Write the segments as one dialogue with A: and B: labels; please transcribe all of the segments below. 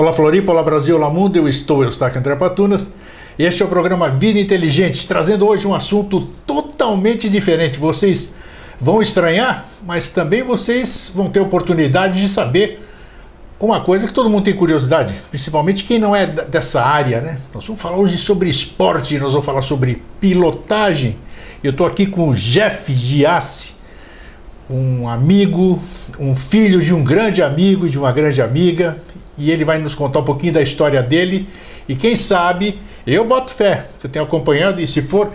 A: Olá Floripa, olá Brasil, olá mundo, eu estou, eu Eustáquio André Patunas. Este é o programa Vida Inteligente, trazendo hoje um assunto totalmente diferente. Vocês vão estranhar, mas também vocês vão ter oportunidade de saber uma coisa que todo mundo tem curiosidade, principalmente quem não é dessa área, né? Nós vamos falar hoje sobre esporte, nós vamos falar sobre pilotagem. Eu estou aqui com o Jeff Giassi, um amigo, um filho de um grande amigo e de uma grande amiga, e ele vai nos contar um pouquinho da história dele. E quem sabe, eu boto fé, eu tenho acompanhado, e se for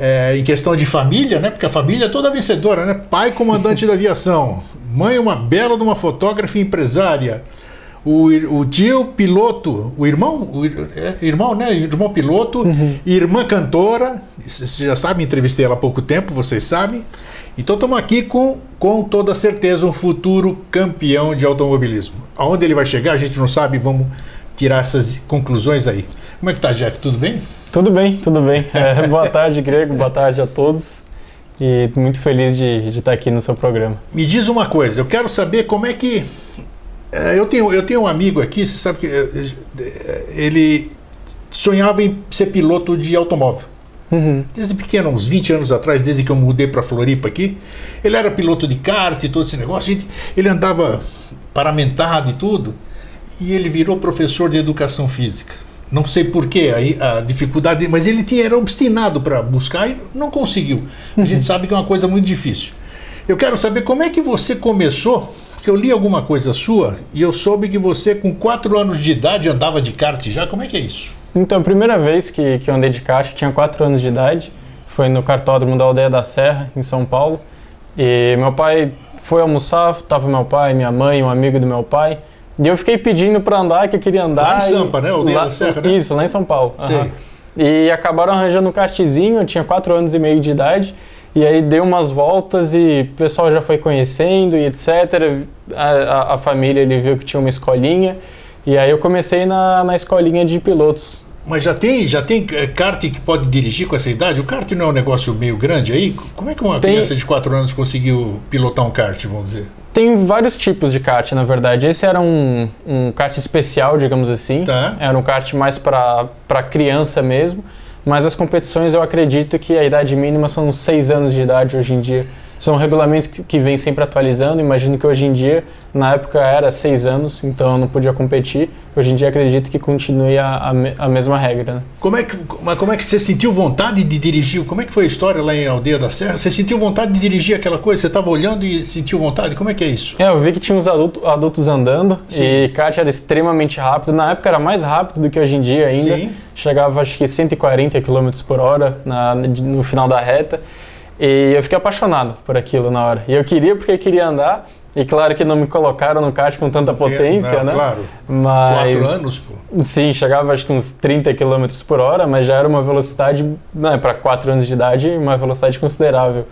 A: é, em questão de família, né? Porque a família é toda vencedora, né? Pai comandante da aviação, mãe uma bela de uma fotógrafa e empresária, o, o tio piloto, o irmão, o é, irmão, né? Irmão piloto, uhum. irmã cantora, vocês já sabem, entrevistei ela há pouco tempo, vocês sabem. Então estamos aqui com, com toda certeza, um futuro campeão de automobilismo. Aonde ele vai chegar, a gente não sabe, vamos tirar essas conclusões aí. Como é que tá, Jeff? Tudo bem?
B: Tudo bem, tudo bem. É, boa tarde, Grego, boa tarde a todos. E muito feliz de, de estar aqui no seu programa.
A: Me diz uma coisa, eu quero saber como é que. É, eu, tenho, eu tenho um amigo aqui, você sabe que é, ele sonhava em ser piloto de automóvel. Uhum. Desde pequeno, uns 20 anos atrás, desde que eu mudei para Floripa aqui, ele era piloto de kart e todo esse negócio. Ele andava paramentado e tudo, e ele virou professor de educação física. Não sei porquê, a, a dificuldade, mas ele tinha, era obstinado para buscar e não conseguiu. A uhum. gente sabe que é uma coisa muito difícil. Eu quero saber como é que você começou, porque eu li alguma coisa sua e eu soube que você, com 4 anos de idade, andava de kart já. Como é que é isso?
B: Então, a primeira vez que, que eu andei de kart, eu tinha 4 anos de idade, foi no cartódromo da Aldeia da Serra, em São Paulo. E meu pai foi almoçar, tava meu pai, minha mãe, um amigo do meu pai. E eu fiquei pedindo para andar, que eu queria andar. Lá
A: em Sampa, né? Aldeia lá, da Serra, né?
B: Isso, lá em São Paulo. Uhum. E acabaram arranjando um kartzinho, eu tinha 4 anos e meio de idade. E aí dei umas voltas e o pessoal já foi conhecendo e etc. A, a, a família ele viu que tinha uma escolinha. E aí eu comecei na, na escolinha de pilotos.
A: Mas já tem, já tem eh, kart que pode dirigir com essa idade? O kart não é um negócio meio grande aí? Como é que uma tem... criança de 4 anos conseguiu pilotar um kart, vamos dizer?
B: Tem vários tipos de kart, na verdade. Esse era um, um kart especial, digamos assim. Tá. Era um kart mais para criança mesmo. Mas as competições eu acredito que a idade mínima são 6 anos de idade hoje em dia. São regulamentos que vêm sempre atualizando. Imagino que hoje em dia, na época era seis anos, então eu não podia competir. Hoje em dia acredito que continue a, a, a, mesma regra. Né?
A: Como, é que, mas como é que você sentiu vontade de dirigir? Como é que foi a história lá em Aldeia da Serra? Você sentiu vontade de dirigir aquela coisa? Você estava olhando e sentiu vontade? Como é que é isso?
B: É, eu vi que tinha uns adultos, adultos andando Sim. e kart era extremamente rápido. Na época era mais rápido do que hoje em dia ainda. Sim. Chegava acho que 140 km por hora na, no final da reta. E eu fiquei apaixonado por aquilo na hora. E eu queria porque eu queria andar. E claro que não me colocaram no kart com tanta potência, não, né?
A: Claro.
B: Mas,
A: Quatro anos, pô.
B: Sim, chegava acho que uns 30 km por hora, mas já era uma velocidade, né, para 4 anos de idade, uma velocidade considerável.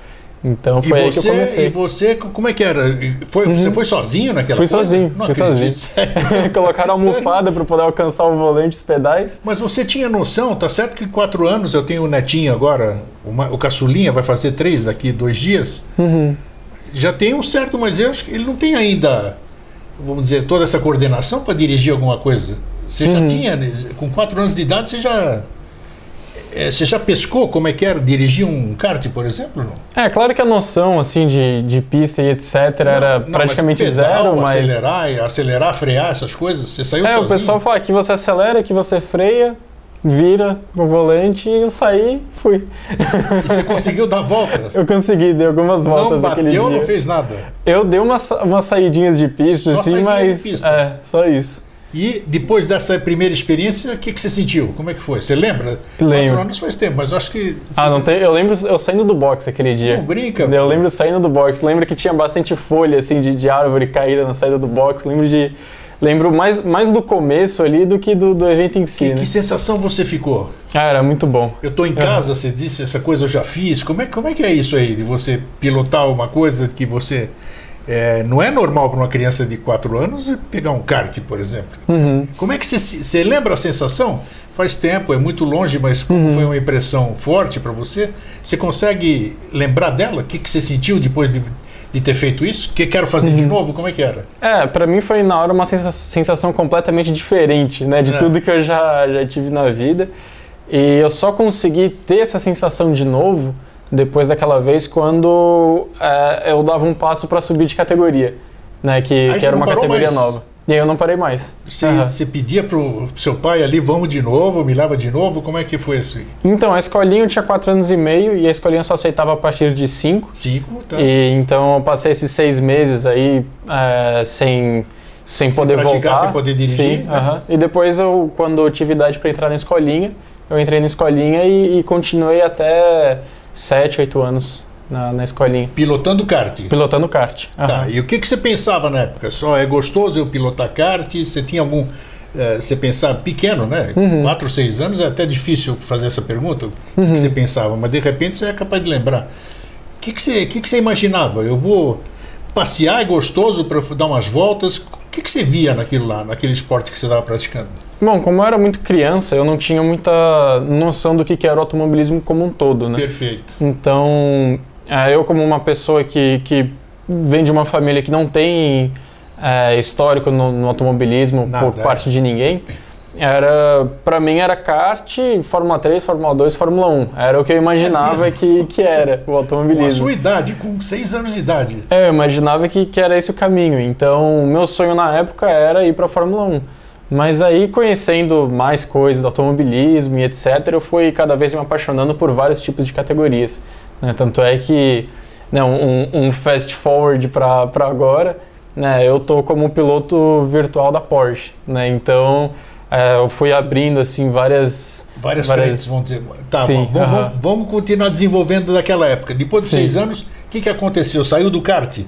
B: Então foi
A: e
B: aí
A: você,
B: que eu comecei.
A: E você, como é que era? Foi, uhum. Você foi sozinho naquela
B: Fui
A: coisa?
B: sozinho, Não fui sozinho. Colocaram a almofada para poder alcançar o volante, os pedais.
A: Mas você tinha noção, tá certo que quatro anos, eu tenho um netinho agora, uma, o caçulinha vai fazer três daqui dois dias. Uhum. Já tem um certo, mas eu acho que ele não tem ainda, vamos dizer, toda essa coordenação para dirigir alguma coisa. Você uhum. já tinha, né, com quatro anos de idade, você já é, você já pescou como é que era dirigir um kart, por exemplo?
B: Não? É, claro que a noção assim de, de pista e etc não, era não, praticamente
A: mas
B: pedal, zero, mas
A: acelerar, acelerar, frear essas coisas, você saiu
B: É,
A: sozinho?
B: o pessoal fala que você acelera, que você freia, vira o volante e eu saí, fui.
A: E você conseguiu dar voltas?
B: eu consegui, dei algumas voltas
A: não
B: bateu,
A: Não fez nada?
B: Eu dei umas, umas saidinhas de pista, só assim, mas
A: de pista.
B: é, só isso.
A: E depois dessa primeira experiência, o que, que você sentiu? Como é que foi? Você lembra?
B: Lembro.
A: Quatro anos faz tempo, mas acho que.
B: Ah, não tem. Eu lembro eu saindo do box aquele dia.
A: Não brinca.
B: Eu lembro saindo do box. Lembro que tinha bastante folha assim de, de árvore caída na saída do box. Lembro de. Lembro mais, mais do começo ali do que do, do evento em si.
A: Que,
B: né?
A: que sensação você ficou?
B: Ah, era muito bom.
A: Eu estou em casa, uhum. você disse, essa coisa eu já fiz. Como é, como é que é isso aí, de você pilotar uma coisa que você é, não é normal para uma criança de 4 anos pegar um kart, por exemplo. Uhum. Como é que você, você lembra a sensação? Faz tempo, é muito longe, mas como uhum. foi uma impressão forte para você, você consegue lembrar dela? O que, que você sentiu depois de, de ter feito isso? Que quero fazer uhum. de novo? Como é que era?
B: É, para mim foi na hora uma sensação completamente diferente, né, de é. tudo que eu já, já tive na vida. E eu só consegui ter essa sensação de novo depois daquela vez quando é, eu dava um passo para subir de categoria, né, que, que era uma categoria mais. nova. E aí eu não parei mais.
A: Você, uhum. você pedia pro seu pai ali, vamos de novo, me leva de novo? Como é que foi isso aí?
B: Então, a escolinha eu tinha 4 anos e meio e a escolinha só aceitava a partir de 5.
A: 5, tá.
B: E, então eu passei esses seis meses aí é, sem, sem, sem poder voltar.
A: sem poder dirigir.
B: Sim, né? E depois, eu, quando eu tive idade para entrar na escolinha, eu entrei na escolinha e, e continuei até 7, 8 anos na, na escolinha.
A: Pilotando kart?
B: Pilotando kart.
A: Tá, e o que, que você pensava na época? Só é gostoso eu pilotar kart? Você tinha algum. Uh, você pensava pequeno, né? Uhum. Quatro, seis anos é até difícil fazer essa pergunta. O que, uhum. que, você pensava? Mas de repente você é capaz de lembrar. O que, que, você, que, que você imaginava? Eu vou passear, é gostoso para dar umas voltas. O que, que você via naquilo lá, naquele esporte que você estava praticando?
B: Bom, como eu era muito criança, eu não tinha muita noção do que, que era o automobilismo como um todo, né?
A: Perfeito.
B: Então, é, eu, como uma pessoa que, que vem de uma família que não tem é, histórico no, no automobilismo Nada, por é. parte de ninguém, era para mim era kart, Fórmula 3, Fórmula 2, Fórmula 1. Era o que eu imaginava é que, que era o automobilismo. Com a
A: sua idade, com 6 anos de idade.
B: É, eu imaginava que, que era esse o caminho. Então, meu sonho na época era ir para Fórmula 1. Mas aí, conhecendo mais coisas do automobilismo e etc., eu fui cada vez me apaixonando por vários tipos de categorias. Né? Tanto é que, né, um, um fast forward para agora, né, eu tô como piloto virtual da Porsche. Né? Então, é, eu fui abrindo assim várias
A: várias, várias... frentes, vamos dizer. Tá, Sim, vamos, uh -huh. vamos, vamos, continuar desenvolvendo daquela época. Depois de Sim. seis anos, o que, que aconteceu? Saiu do kart?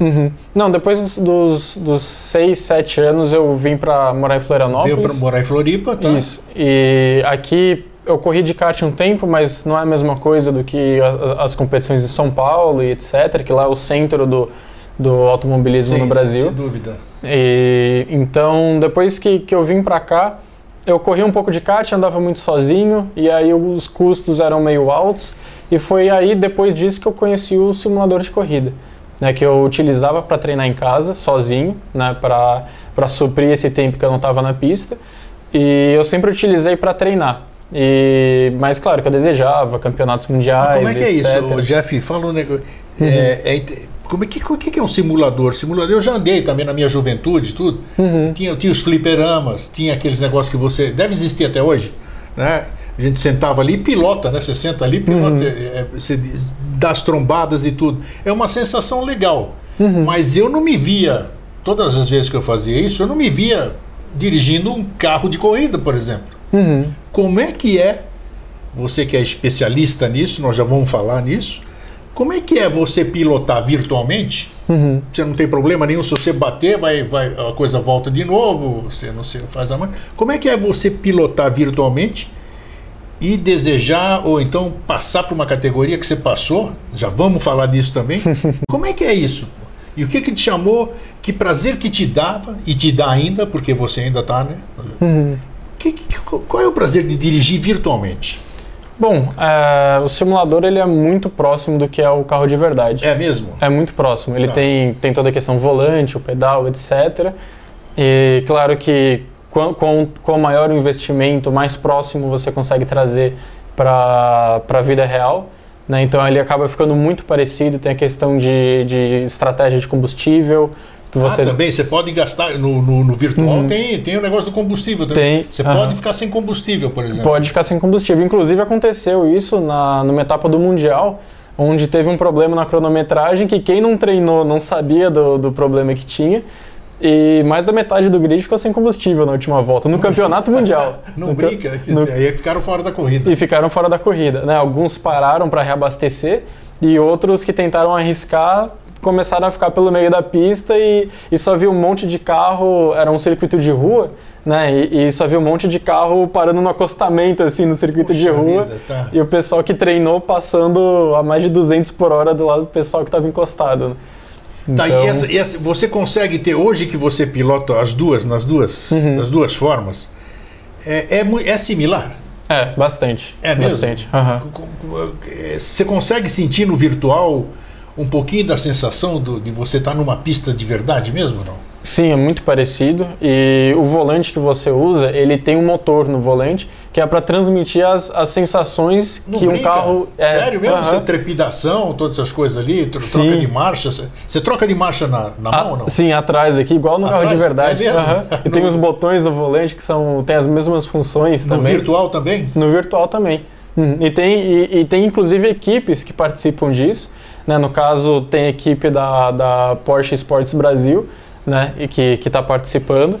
B: Uhum. Não, depois dos, dos seis, sete anos eu vim para morar em Florianópolis.
A: Veio para morar em Floripa, tá?
B: Isso. E aqui eu corri de kart um tempo, mas não é a mesma coisa do que as, as competições de São Paulo e etc, que lá é o centro do, do automobilismo sim, no Brasil. Sim,
A: sem dúvida.
B: E, então, depois que, que eu vim para cá, eu corri um pouco de kart, andava muito sozinho, e aí os custos eram meio altos, e foi aí, depois disso, que eu conheci o simulador de corrida, né, que eu utilizava para treinar em casa, sozinho, né, para suprir esse tempo que eu não estava na pista, e eu sempre utilizei para treinar. E, mas claro que eu desejava campeonatos mundiais.
A: Mas como é que etc. é isso, Jeff? Fala um negócio. Uhum. É, é, como é que, o que é um simulador? Simulador, eu já andei também na minha juventude, tudo. Uhum. Tinha, tinha os fliperamas, tinha aqueles negócios que você. Deve existir até hoje, né? A gente sentava ali e pilota, né? Você senta ali, pilota, uhum. você, é, você, dá as trombadas e tudo. É uma sensação legal. Uhum. Mas eu não me via, todas as vezes que eu fazia isso, eu não me via dirigindo um carro de corrida, por exemplo. Uhum. Como é que é, você que é especialista nisso, nós já vamos falar nisso, como é que é você pilotar virtualmente? Uhum. Você não tem problema nenhum se você bater, vai, vai, a coisa volta de novo, você não se faz a mão. Como é que é você pilotar virtualmente e desejar ou então passar para uma categoria que você passou? Já vamos falar disso também. Como é que é isso? E o que que te chamou? Que prazer que te dava e te dá ainda, porque você ainda está, né? Uhum. Que, que, qual é o prazer de dirigir virtualmente?
B: Bom, é, o simulador ele é muito próximo do que é o carro de verdade.
A: É mesmo?
B: É muito próximo. Ele tá. tem, tem toda a questão volante, o pedal, etc. E claro que com, com, maior o investimento, mais próximo você consegue trazer para a vida real. Né? Então ele acaba ficando muito parecido. Tem a questão de, de estratégia de combustível,
A: que você... Ah, também, você pode gastar, no, no, no virtual uhum. tem, tem o negócio do combustível. Tem. Você uhum. pode ficar sem combustível, por exemplo.
B: Pode ficar sem combustível. Inclusive aconteceu isso na, numa etapa do Mundial, onde teve um problema na cronometragem que quem não treinou não sabia do, do problema que tinha. E mais da metade do grid ficou sem combustível na última volta, no campeonato mundial.
A: Não no brinca, quer no... dizer, aí ficaram fora da corrida.
B: E ficaram fora da corrida. Né? Alguns pararam para reabastecer e outros que tentaram arriscar começaram a ficar pelo meio da pista e, e só viu um monte de carro, era um circuito de rua, né? E, e, só viu um monte de carro parando no acostamento, assim, no circuito Puxa de rua. Vida, tá. E o pessoal que treinou passando a mais de 200 por hora do lado do pessoal que estava encostado. Né?
A: Tá, então... e, essa, e essa, você consegue ter, hoje que você pilota as duas, nas duas, uhum. nas duas formas, é, é, é similar?
B: É, bastante.
A: É mesmo?
B: Bastante.
A: Uhum. Você consegue sentir no virtual um pouquinho da sensação do, de você estar tá numa pista de verdade mesmo, não?
B: Sim, é muito parecido. E o volante que você usa, ele tem um motor no volante que é para transmitir as, as sensações
A: Não
B: que
A: brinca?
B: um carro.
A: É, Sério mesmo? Você trepidação, todas essas coisas ali, tro sim. troca de marcha. Você troca de marcha na, na
B: mão
A: ou não?
B: Sim, atrás aqui, igual no atrás? carro de verdade.
A: É mesmo?
B: E tem os botões no volante que são, tem as mesmas funções
A: no
B: também.
A: No virtual também?
B: No virtual também. Hum, e, tem, e, e, tem inclusive equipes que participam disso. Né? No caso, tem a equipe da, da Porsche Sports Brasil, né? e que está participando.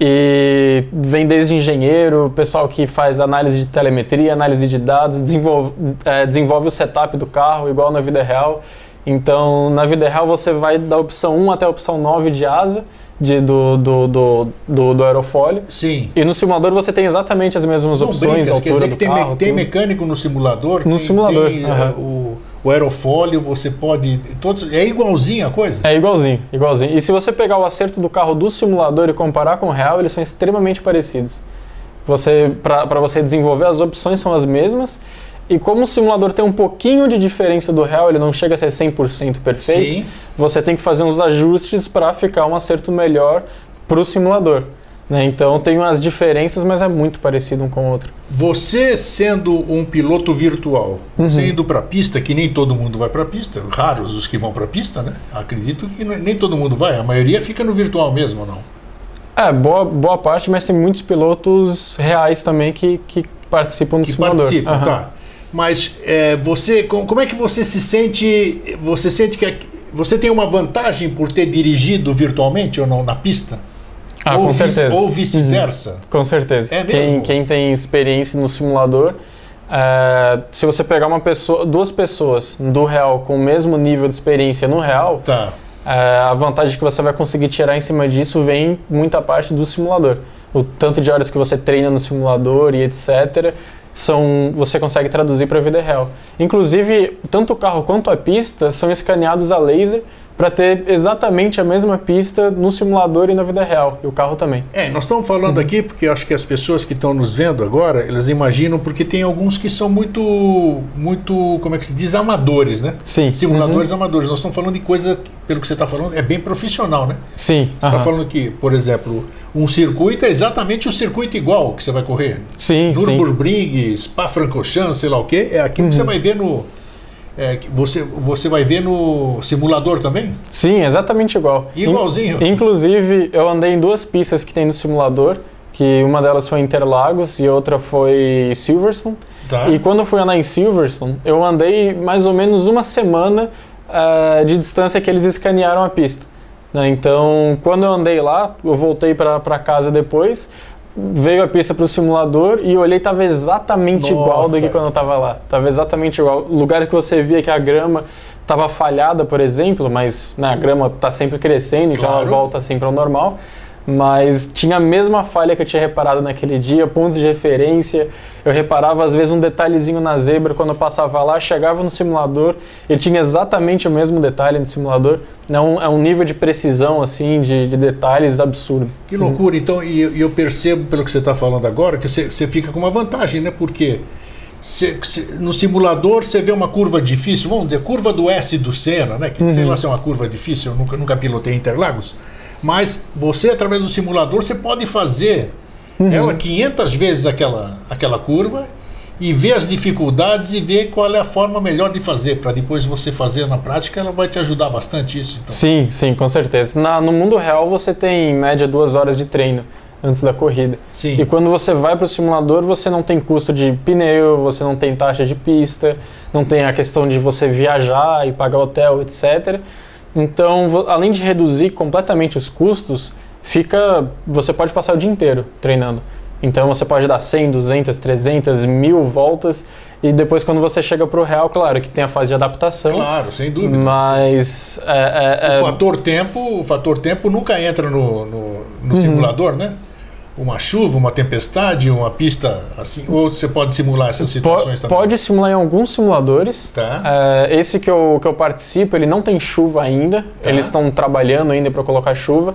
B: E vem desde engenheiro, pessoal que faz análise de telemetria, análise de dados, desenvolve, é, desenvolve o setup do carro, igual na vida real. Então, na vida real, você vai da opção 1 até a opção 9 de asa, de, do, do, do, do, do aerofólio.
A: Sim.
B: E no simulador você tem exatamente as mesmas
A: Não
B: opções, altura
A: quer dizer
B: do
A: que tem,
B: carro.
A: Me, tem mecânico no simulador?
B: No
A: tem,
B: simulador.
A: Tem, uhum. o, o aerofólio, você pode. Todos, é igualzinho a coisa?
B: É igualzinho, igualzinho. E se você pegar o acerto do carro do simulador e comparar com o real, eles são extremamente parecidos. Você, Para você desenvolver, as opções são as mesmas. E como o simulador tem um pouquinho de diferença do real, ele não chega a ser 100% perfeito,
A: Sim.
B: você tem que fazer uns ajustes para ficar um acerto melhor para o simulador. Né? Então tem umas diferenças, mas é muito parecido um com o outro.
A: Você sendo um piloto virtual, uhum. você indo para a pista, que nem todo mundo vai para a pista, raros os que vão para a pista, né? Acredito que nem todo mundo vai, a maioria fica no virtual mesmo, ou não?
B: É, boa, boa parte, mas tem muitos pilotos reais também que, que participam do
A: que
B: simulador.
A: Participam, uhum. tá. Mas é, você, como é que você se sente? Você sente que você tem uma vantagem por ter dirigido virtualmente ou não na pista?
B: Ah,
A: ou
B: com certeza.
A: Ou vice-versa.
B: Uhum. Com certeza.
A: É
B: Quem, quem tem experiência no simulador, é, se você pegar uma pessoa, duas pessoas do real com o mesmo nível de experiência no real,
A: tá.
B: é, a vantagem que você vai conseguir tirar em cima disso vem muita parte do simulador. O tanto de horas que você treina no simulador e etc. São, você consegue traduzir para a vida real. Inclusive, tanto o carro quanto a pista são escaneados a laser para ter exatamente a mesma pista no simulador e na vida real, e o carro também.
A: É, nós estamos falando aqui porque acho que as pessoas que estão nos vendo agora, elas imaginam porque tem alguns que são muito, muito, como é que se diz, amadores, né?
B: Sim.
A: Simuladores uhum. amadores. Nós estamos falando de coisa, pelo que você está falando, é bem profissional, né?
B: Sim.
A: Você está uhum. falando que, por exemplo, um circuito é exatamente o circuito igual que você vai correr.
B: Sim,
A: Nürburgring, Spa-Francorchamps, sei lá o quê, é aquilo uhum. que você vai ver no é, você, você vai ver no simulador também?
B: Sim, exatamente igual.
A: Igualzinho.
B: In, inclusive, eu andei em duas pistas que tem no simulador, que uma delas foi Interlagos e outra foi Silverstone.
A: Tá.
B: E quando eu fui andar em Silverstone, eu andei mais ou menos uma semana uh, de distância que eles escanearam a pista. Né? Então, quando eu andei lá, eu voltei para casa depois, veio a pista para o simulador e eu olhei estava exatamente
A: Nossa.
B: igual do que quando eu estava lá. Tava exatamente igual. O lugar que você via que a grama estava falhada, por exemplo, mas né, a grama está sempre crescendo, então
A: claro.
B: ela volta sempre ao normal mas tinha a mesma falha que eu tinha reparado naquele dia, pontos de referência. Eu reparava às vezes um detalhezinho na zebra quando eu passava lá, chegava no simulador e tinha exatamente o mesmo detalhe no simulador. É um, é um nível de precisão assim, de, de detalhes absurdo.
A: Que loucura! Então, e, e, eu percebo pelo que você está falando agora que você, você fica com uma vantagem, né? Porque Cê, cê, no simulador você vê uma curva difícil, vamos dizer, curva do S do Senna, né? Que uhum. sei lá se é uma curva difícil, eu nunca, nunca pilotei Interlagos mas você, através do simulador, você pode fazer uhum. ela 500 vezes aquela, aquela curva e ver as dificuldades e ver qual é a forma melhor de fazer, para depois você fazer na prática, ela vai te ajudar bastante isso. Então.
B: Sim, sim, com certeza. Na, no mundo real você tem em média duas horas de treino antes da corrida.
A: Sim.
B: E quando você vai para o simulador, você não tem custo de pneu, você não tem taxa de pista, não tem a questão de você viajar e pagar hotel, etc. Então, além de reduzir completamente os custos, fica, você pode passar o dia inteiro treinando. Então você pode dar 100, 200, 300, mil voltas e depois quando você chega para o real, claro que tem a fase de adaptação.
A: Claro, sem dúvida.
B: Mas é, é,
A: é... o fator tempo, o fator tempo nunca entra no, no, no uhum. simulador, né? Uma chuva, uma tempestade, uma pista assim? Ou você pode simular essas situações
B: também? Pode simular em alguns simuladores.
A: Tá.
B: É, esse que eu, que eu participo, ele não tem chuva ainda. Tá. Eles estão trabalhando ainda para colocar chuva.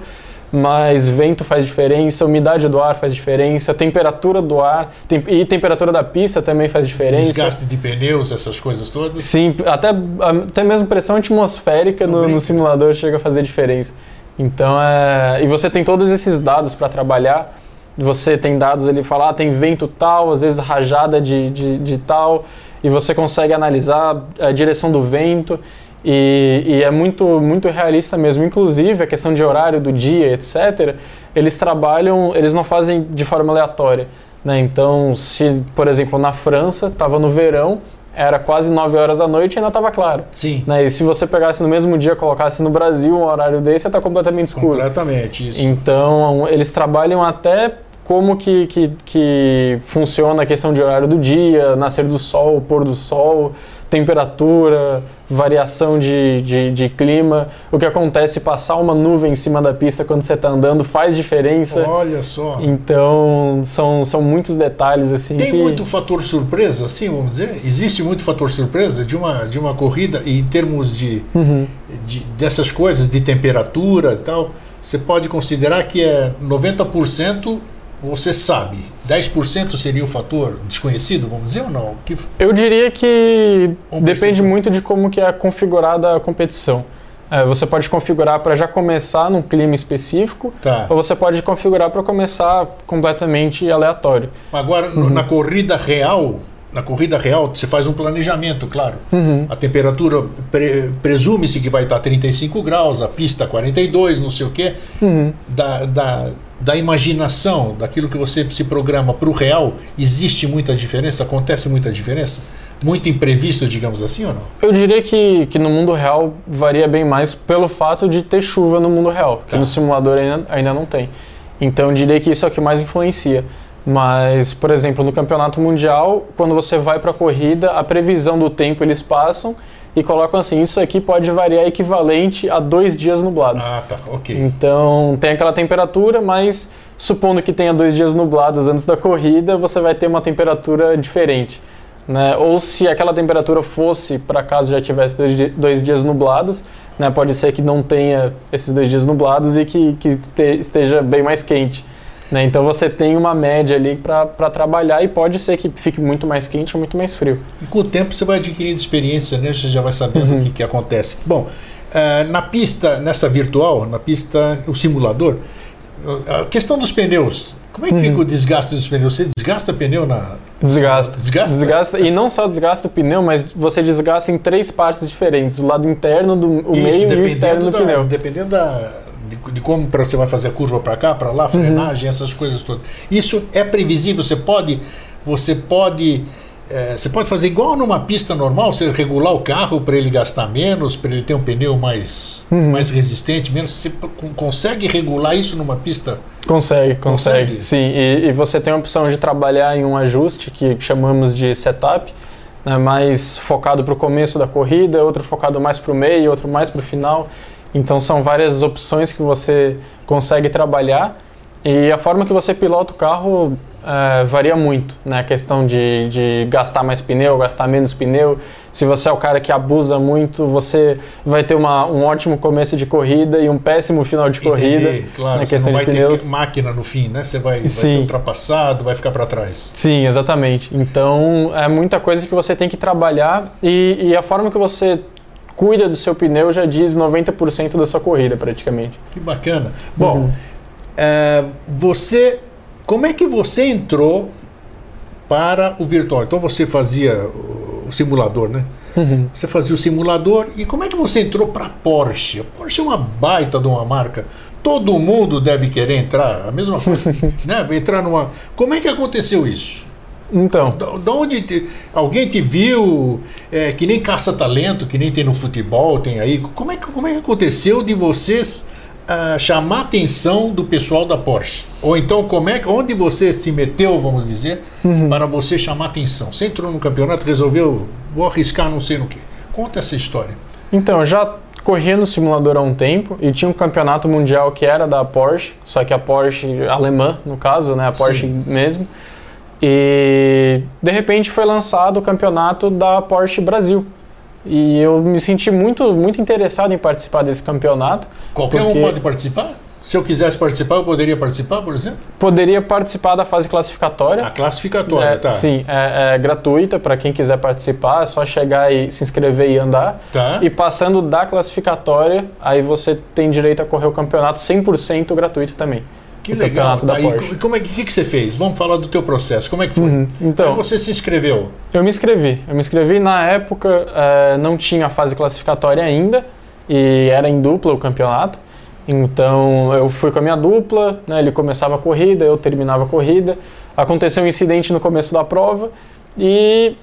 B: mas vento faz diferença, umidade do ar faz diferença, temperatura do ar tem, e temperatura da pista também faz diferença.
A: Desgaste de pneus, essas coisas todas?
B: Sim, até, até mesmo pressão atmosférica no, no, simulador chega a fazer diferença. Então, é, e você tem todos esses dados para trabalhar. Você tem dados ali, falar, ah, tem vento tal, às vezes rajada de, de, de tal, e você consegue analisar a direção do vento. E, e, é muito, muito realista mesmo. Inclusive, a questão de horário do dia, etc., eles trabalham, eles não fazem de forma aleatória. Né? Então, se, por exemplo, na França, estava no verão, era quase 9 horas da noite e ainda estava claro.
A: Sim.
B: Né? E se você pegasse no mesmo dia colocasse no Brasil um horário desse, está completamente escuro.
A: Completamente, isso.
B: Então, eles trabalham até como que, que, que funciona a questão de horário do dia, nascer do sol, pôr do sol, temperatura, variação de, de, de, clima. O que acontece passar uma nuvem em cima da pista quando você está andando faz diferença.
A: Olha só.
B: Então são, são muitos detalhes assim.
A: Tem
B: que...
A: muito fator surpresa, assim, vamos dizer. Existe muito fator surpresa de uma, de uma corrida em termos de, uhum. de dessas coisas de temperatura e tal. Você pode considerar que é 90% você sabe 10% seria o fator desconhecido, vamos dizer ou não? Que...
B: Eu diria que depende muito de como que é configurada a competição. É, você pode configurar para já começar num clima específico, tá. ou você pode configurar para começar completamente aleatório.
A: Agora, uhum. na corrida real, na corrida real, você faz um planejamento, claro. Uhum. A temperatura pre, presume-se que vai estar 35 graus, a pista 42, não sei o quê. Uhum. Da, da, da imaginação, daquilo que você se programa para o real, existe muita diferença? Acontece muita diferença? Muito imprevisto, digamos assim, ou não?
B: Eu diria que, que no mundo real varia bem mais pelo fato de ter chuva no mundo real, que tá. no simulador ainda, ainda não tem. Então eu diria que isso é o que mais influencia. Mas, por exemplo, no campeonato mundial, quando você vai para a corrida, a previsão do tempo eles passam e colocam assim: isso aqui pode variar equivalente a dois dias nublados.
A: Ah, tá, ok.
B: Então tem aquela temperatura, mas supondo que tenha dois dias nublados antes da corrida, você vai ter uma temperatura diferente. Né? Ou se aquela temperatura fosse, para caso já tivesse dois, dois dias nublados, né? pode ser que não tenha esses dois dias nublados e que, que te, esteja bem mais quente. Né? Então você tem uma média ali para trabalhar e pode ser que fique muito mais quente ou muito mais frio.
A: E com o tempo você vai adquirindo experiência, né? Você já vai sabendo uhum. o que, que acontece. Bom, uh, na pista, nessa virtual, na pista, o simulador, a questão dos pneus. Como é que uhum. fica o desgaste dos pneus? Você desgasta pneu na.
B: Desgasta. Desgasta? Desgasta. E não só desgasta o pneu, mas você desgasta em três partes diferentes: o lado interno, do, o Isso, meio e o externo
A: da,
B: do pneu.
A: Dependendo da, de, de como você vai fazer a curva para cá, para lá, uhum. frenagem, uhum. essas coisas todas. Isso é previsível, você pode, você pode, é, você pode fazer igual numa pista normal, você regular o carro para ele gastar menos, para ele ter um pneu mais, uhum. mais resistente, menos. Você consegue regular isso numa pista?
B: Consegue, consegue. consegue? Sim, e, e você tem a opção de trabalhar em um ajuste que chamamos de setup. Né, mais focado para o começo da corrida, outro focado mais para o meio, outro mais para o final. Então são várias opções que você consegue trabalhar e a forma que você pilota o carro é, varia muito, né? A questão de, de gastar mais pneu, gastar menos pneu. Se você é o cara que abusa muito, você vai ter uma, um ótimo começo de corrida e um péssimo final de corrida.
A: Entendi, claro, na questão você não vai de pneus. ter máquina no fim, né? Você vai, vai ser ultrapassado, vai ficar para trás.
B: Sim, exatamente. Então é muita coisa que você tem que trabalhar e, e a forma que você cuida do seu pneu já diz 90% da sua corrida praticamente.
A: Que bacana. Bom, uhum. é, você, como é que você entrou para o virtual? Então você fazia o simulador, né? Uhum. Você fazia o simulador e como é que você entrou para a Porsche? A Porsche é uma baita de uma marca. Todo mundo deve querer entrar, a mesma coisa, né? Entrar numa. Como é que aconteceu isso?
B: Então.
A: De onde te, alguém te viu, é, que nem caça-talento, que nem tem no futebol, tem aí. Como é que, como é que aconteceu de vocês uh, chamar a atenção do pessoal da Porsche? Ou então, como é, onde você se meteu, vamos dizer, uhum. para você chamar a atenção? Você entrou no campeonato, resolveu, vou arriscar não sei no que. Conta essa história.
B: Então, já corria no simulador há um tempo e tinha um campeonato mundial que era da Porsche, só que a Porsche alemã, no caso, né, a Porsche Sim. mesmo. E de repente foi lançado o campeonato da Porsche Brasil. E eu me senti muito, muito interessado em participar desse campeonato.
A: Qualquer um pode participar? Se eu quisesse participar, eu poderia participar, por exemplo?
B: Poderia participar da fase classificatória.
A: A classificatória, é, tá.
B: Sim, é, é gratuita para quem quiser participar, é só chegar e se inscrever e andar.
A: Tá.
B: E passando da classificatória, aí você tem direito a correr o campeonato 100% gratuito também.
A: Que legal. Tá, e como é que, que, você fez? Vamos falar do teu processo. Como é que foi?
B: Uhum. Então,
A: você se inscreveu?
B: Eu me inscrevi. Eu me inscrevi na época, é, não tinha fase classificatória ainda e era em dupla o campeonato. Então eu fui com a minha dupla, né, ele começava a corrida, eu terminava a corrida. Aconteceu um incidente no começo da prova e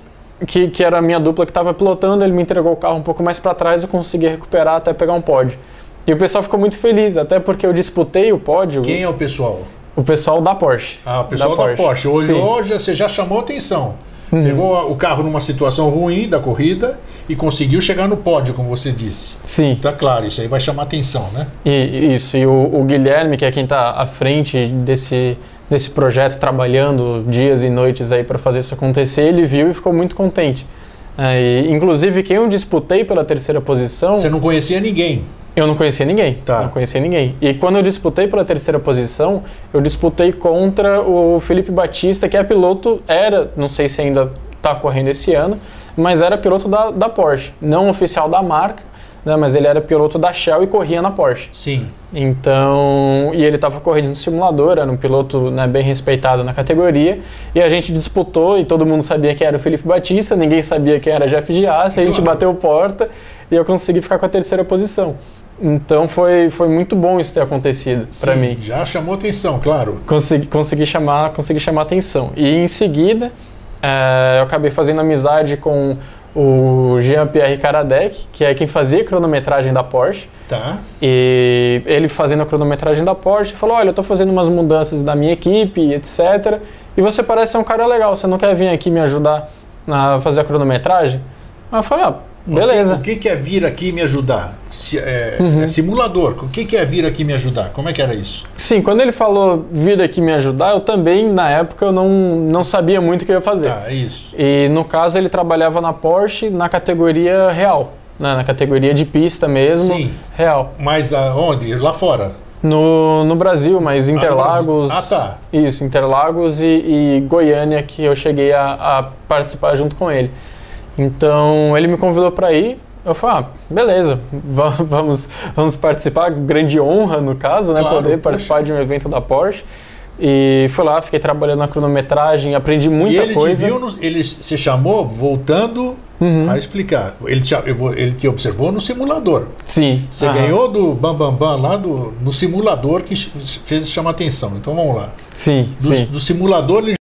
B: que, que era a minha dupla que estava pilotando, ele me entregou o carro um pouco mais para trás, eu consegui recuperar até pegar um pódio. E o pessoal ficou muito feliz, até porque eu disputei o pódio.
A: Quem é o pessoal?
B: O pessoal da Porsche.
A: Ah, o pessoal da, da Porsche. Porsche. Olhou, já, você já chamou atenção. Uhum. Pegou o carro numa situação ruim da corrida e conseguiu chegar no pódio, como você disse.
B: Sim.
A: Tá claro, isso aí vai chamar atenção, né?
B: E, isso, e o, o Guilherme, que é quem está à frente desse, desse projeto, trabalhando dias e noites aí para fazer isso acontecer, ele viu e ficou muito contente. É, e, inclusive, quem eu disputei pela terceira posição.
A: Você não conhecia ninguém?
B: Eu não conhecia ninguém.
A: Tá.
B: Não conhecia ninguém. E quando eu disputei pela terceira posição, eu disputei contra o Felipe Batista, que é piloto, era, não sei se ainda está correndo esse ano, mas era piloto da, da Porsche. Não oficial da marca, né, mas ele era piloto da Shell e corria na Porsche.
A: Sim.
B: Então, e ele estava correndo no simulador, era um piloto né, bem respeitado na categoria, e a gente disputou e todo mundo sabia que era o Felipe Batista, ninguém sabia quem era Jeff Giassi, a gente bateu porta e eu consegui ficar com a terceira posição. Então foi, foi muito bom isso ter acontecido para mim.
A: Já chamou atenção, claro.
B: Consegui, consegui, chamar, consegui chamar atenção. E em seguida, é, eu acabei fazendo amizade com o Jean-Pierre Karadec, que é quem fazia a cronometragem da Porsche.
A: Tá.
B: E ele fazendo a cronometragem da Porsche falou: Olha, eu estou fazendo umas mudanças da minha equipe, etc. E você parece ser um cara legal, você não quer vir aqui me ajudar a fazer a cronometragem? Eu falei: Ah, Beleza.
A: O que, o que é vir aqui me ajudar? Se, é, uhum. é, simulador. O que é vir aqui me ajudar? Como é que era isso?
B: Sim, quando ele falou vir aqui me ajudar, eu também, na época, eu não, não sabia muito o que eu ia fazer.
A: Ah, isso.
B: E no caso, ele trabalhava na Porsche na categoria real. Né? Na categoria de pista mesmo.
A: Sim.
B: Real.
A: Mas aonde? Lá fora?
B: No, no Brasil, mas Interlagos.
A: Ah, ah tá.
B: Isso, Interlagos e, e Goiânia, que eu cheguei a, a participar junto com ele. Então ele me convidou para ir. Eu falei, ah, beleza, vamos, vamos participar. Grande honra, no caso, né?
A: Claro,
B: poder participar de um evento da Porsche. E fui lá, fiquei trabalhando na cronometragem, aprendi muita
A: e ele
B: coisa.
A: Te viu no, ele se chamou voltando uhum. a explicar. Ele te, ele te observou no simulador.
B: Sim.
A: Você uhum. ganhou do Bambambam Bam Bam lá do, no simulador que fez chamar atenção. Então vamos lá.
B: Sim.
A: Do,
B: sim.
A: do simulador ele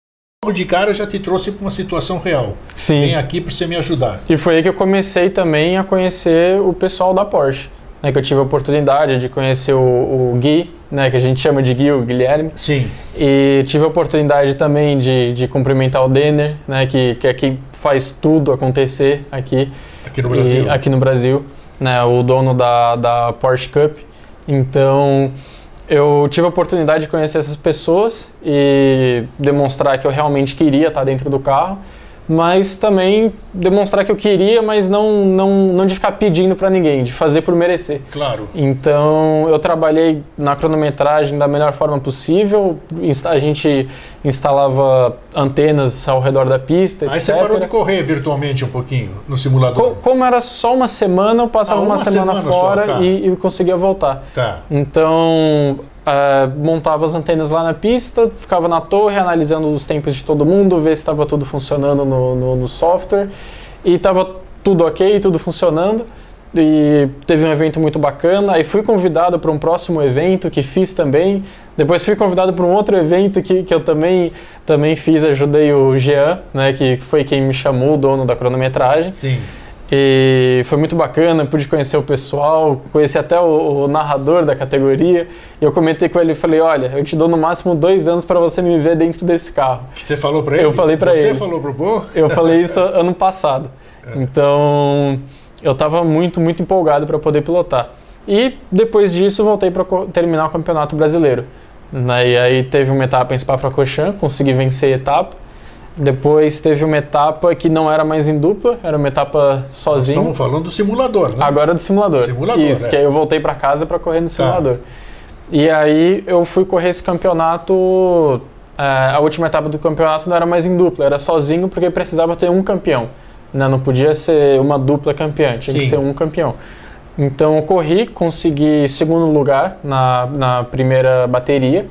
A: de cara já te trouxe para uma situação real.
B: Sim.
A: Vem aqui para você me ajudar.
B: E foi aí que eu comecei também a conhecer o pessoal da Porsche. Né, que eu tive a oportunidade de conhecer o, o, Gui, né, que a gente chama de Gui, o Guilherme.
A: Sim.
B: E tive a oportunidade também de, de cumprimentar o Denner, né, que, que é quem faz tudo acontecer aqui.
A: Aqui no Brasil.
B: E, aqui no Brasil, né, o dono da, da Porsche Cup. Então, eu tive a oportunidade de conhecer essas pessoas e demonstrar que eu realmente queria estar dentro do carro mas também demonstrar que eu queria, mas não, não, não de ficar pedindo para ninguém, de fazer por merecer.
A: Claro.
B: Então eu trabalhei na cronometragem da melhor forma possível, a gente instalava antenas ao redor da pista,
A: Aí
B: etc.
A: você parou de correr virtualmente um pouquinho no simulador?
B: Co como era só uma semana, eu passava ah, uma, uma, semana, semana fora só, tá. e, e conseguia voltar.
A: Tá.
B: Então Uh, montava as antenas lá na pista, ficava na torre analisando os tempos de todo mundo, ver se estava tudo funcionando no, no, no software. E estava tudo ok, tudo funcionando. E teve um evento muito bacana. Aí fui convidado para um próximo evento que fiz também. Depois fui convidado para um outro evento que, que eu também, também fiz, ajudei o Jean, né, que foi quem me chamou, o dono da cronometragem.
A: Sim.
B: E foi muito bacana, pude conhecer o pessoal, conheci até o, o narrador da categoria. E eu comentei com ele e falei: Olha, eu te dou no máximo dois anos para você me ver dentro desse carro.
A: Que você falou para ele?
B: Eu falei para ele.
A: Você falou pro Bo?
B: Eu falei isso ano passado. É. Então eu estava muito, muito empolgado para poder pilotar. E depois disso voltei para terminar o campeonato brasileiro. E aí teve uma etapa em Spa-Francorchamps, consegui vencer a etapa. Depois teve uma etapa que não era mais em dupla, era uma etapa sozinho.
A: Nós estamos falando do simulador, né?
B: Agora do simulador.
A: Simulador,
B: Isso,
A: é.
B: que aí eu voltei para casa para correr no tá. simulador. E aí eu fui correr esse campeonato. É, a última etapa do campeonato não era mais em dupla, era sozinho porque precisava ter um campeão. Né? Não podia ser uma dupla campeã, tinha Sim. que ser um campeão. Então eu corri, consegui segundo lugar na, na primeira bateria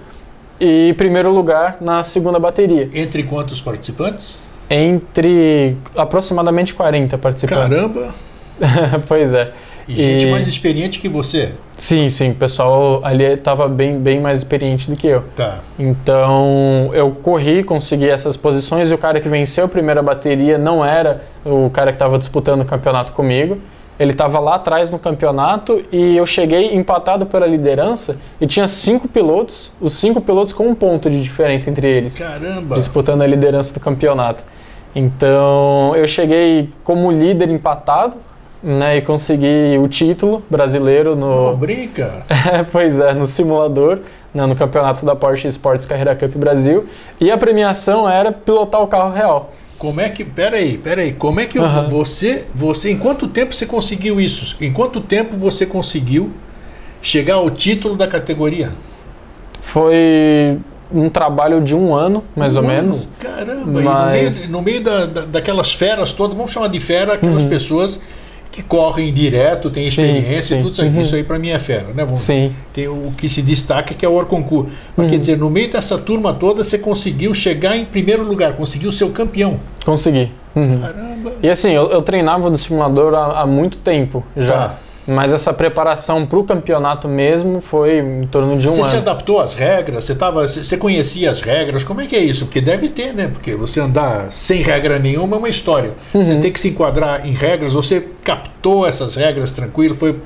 B: e primeiro lugar na segunda bateria.
A: Entre quantos participantes?
B: Entre aproximadamente 40 participantes.
A: Caramba!
B: pois é.
A: E gente e... mais experiente que você.
B: Sim, sim. O pessoal ali estava bem, bem mais experiente do que eu.
A: Tá.
B: Então, eu corri, consegui essas posições e o cara que venceu a primeira bateria não era o cara que estava disputando o campeonato comigo. Ele estava lá atrás no campeonato e eu cheguei empatado pela liderança e tinha cinco pilotos, os cinco pilotos com um ponto de diferença entre eles.
A: Caramba!
B: Disputando a liderança do campeonato. Então, eu cheguei como líder empatado né, e consegui o título brasileiro no.
A: Não brinca!
B: pois é, no simulador, né, no campeonato da Porsche Sports Carreira Cup Brasil. E a premiação era pilotar o carro real.
A: Como é que. Peraí, peraí. Como é que uhum. você. Você. Em quanto tempo você conseguiu isso? Em quanto tempo você conseguiu chegar ao título da categoria?
B: Foi um trabalho de um ano, mais um ou ano? menos.
A: Caramba, mas... no meio, no meio da, da, daquelas feras todas, vamos chamar de fera aquelas uhum. pessoas que correm direto, tem experiência, sim, tudo isso, uhum. isso aí para mim é fera, né? Vamos
B: sim.
A: Tem o que se destaca que é o Orconcourt. Mas uhum. quer dizer, no meio dessa turma toda você conseguiu chegar em primeiro lugar, conseguiu ser o campeão.
B: Consegui. Uhum. Caramba. E assim, eu, eu treinava no simulador há, há muito tempo já. Tá. Mas essa preparação para o campeonato mesmo foi em torno de um
A: você
B: ano.
A: Você se adaptou às regras? Você, tava, você conhecia as regras? Como é que é isso? Porque deve ter, né? Porque você andar sem regra nenhuma é uma história. Uhum. Você tem que se enquadrar em regras. Você captou essas regras tranquilo? Foi,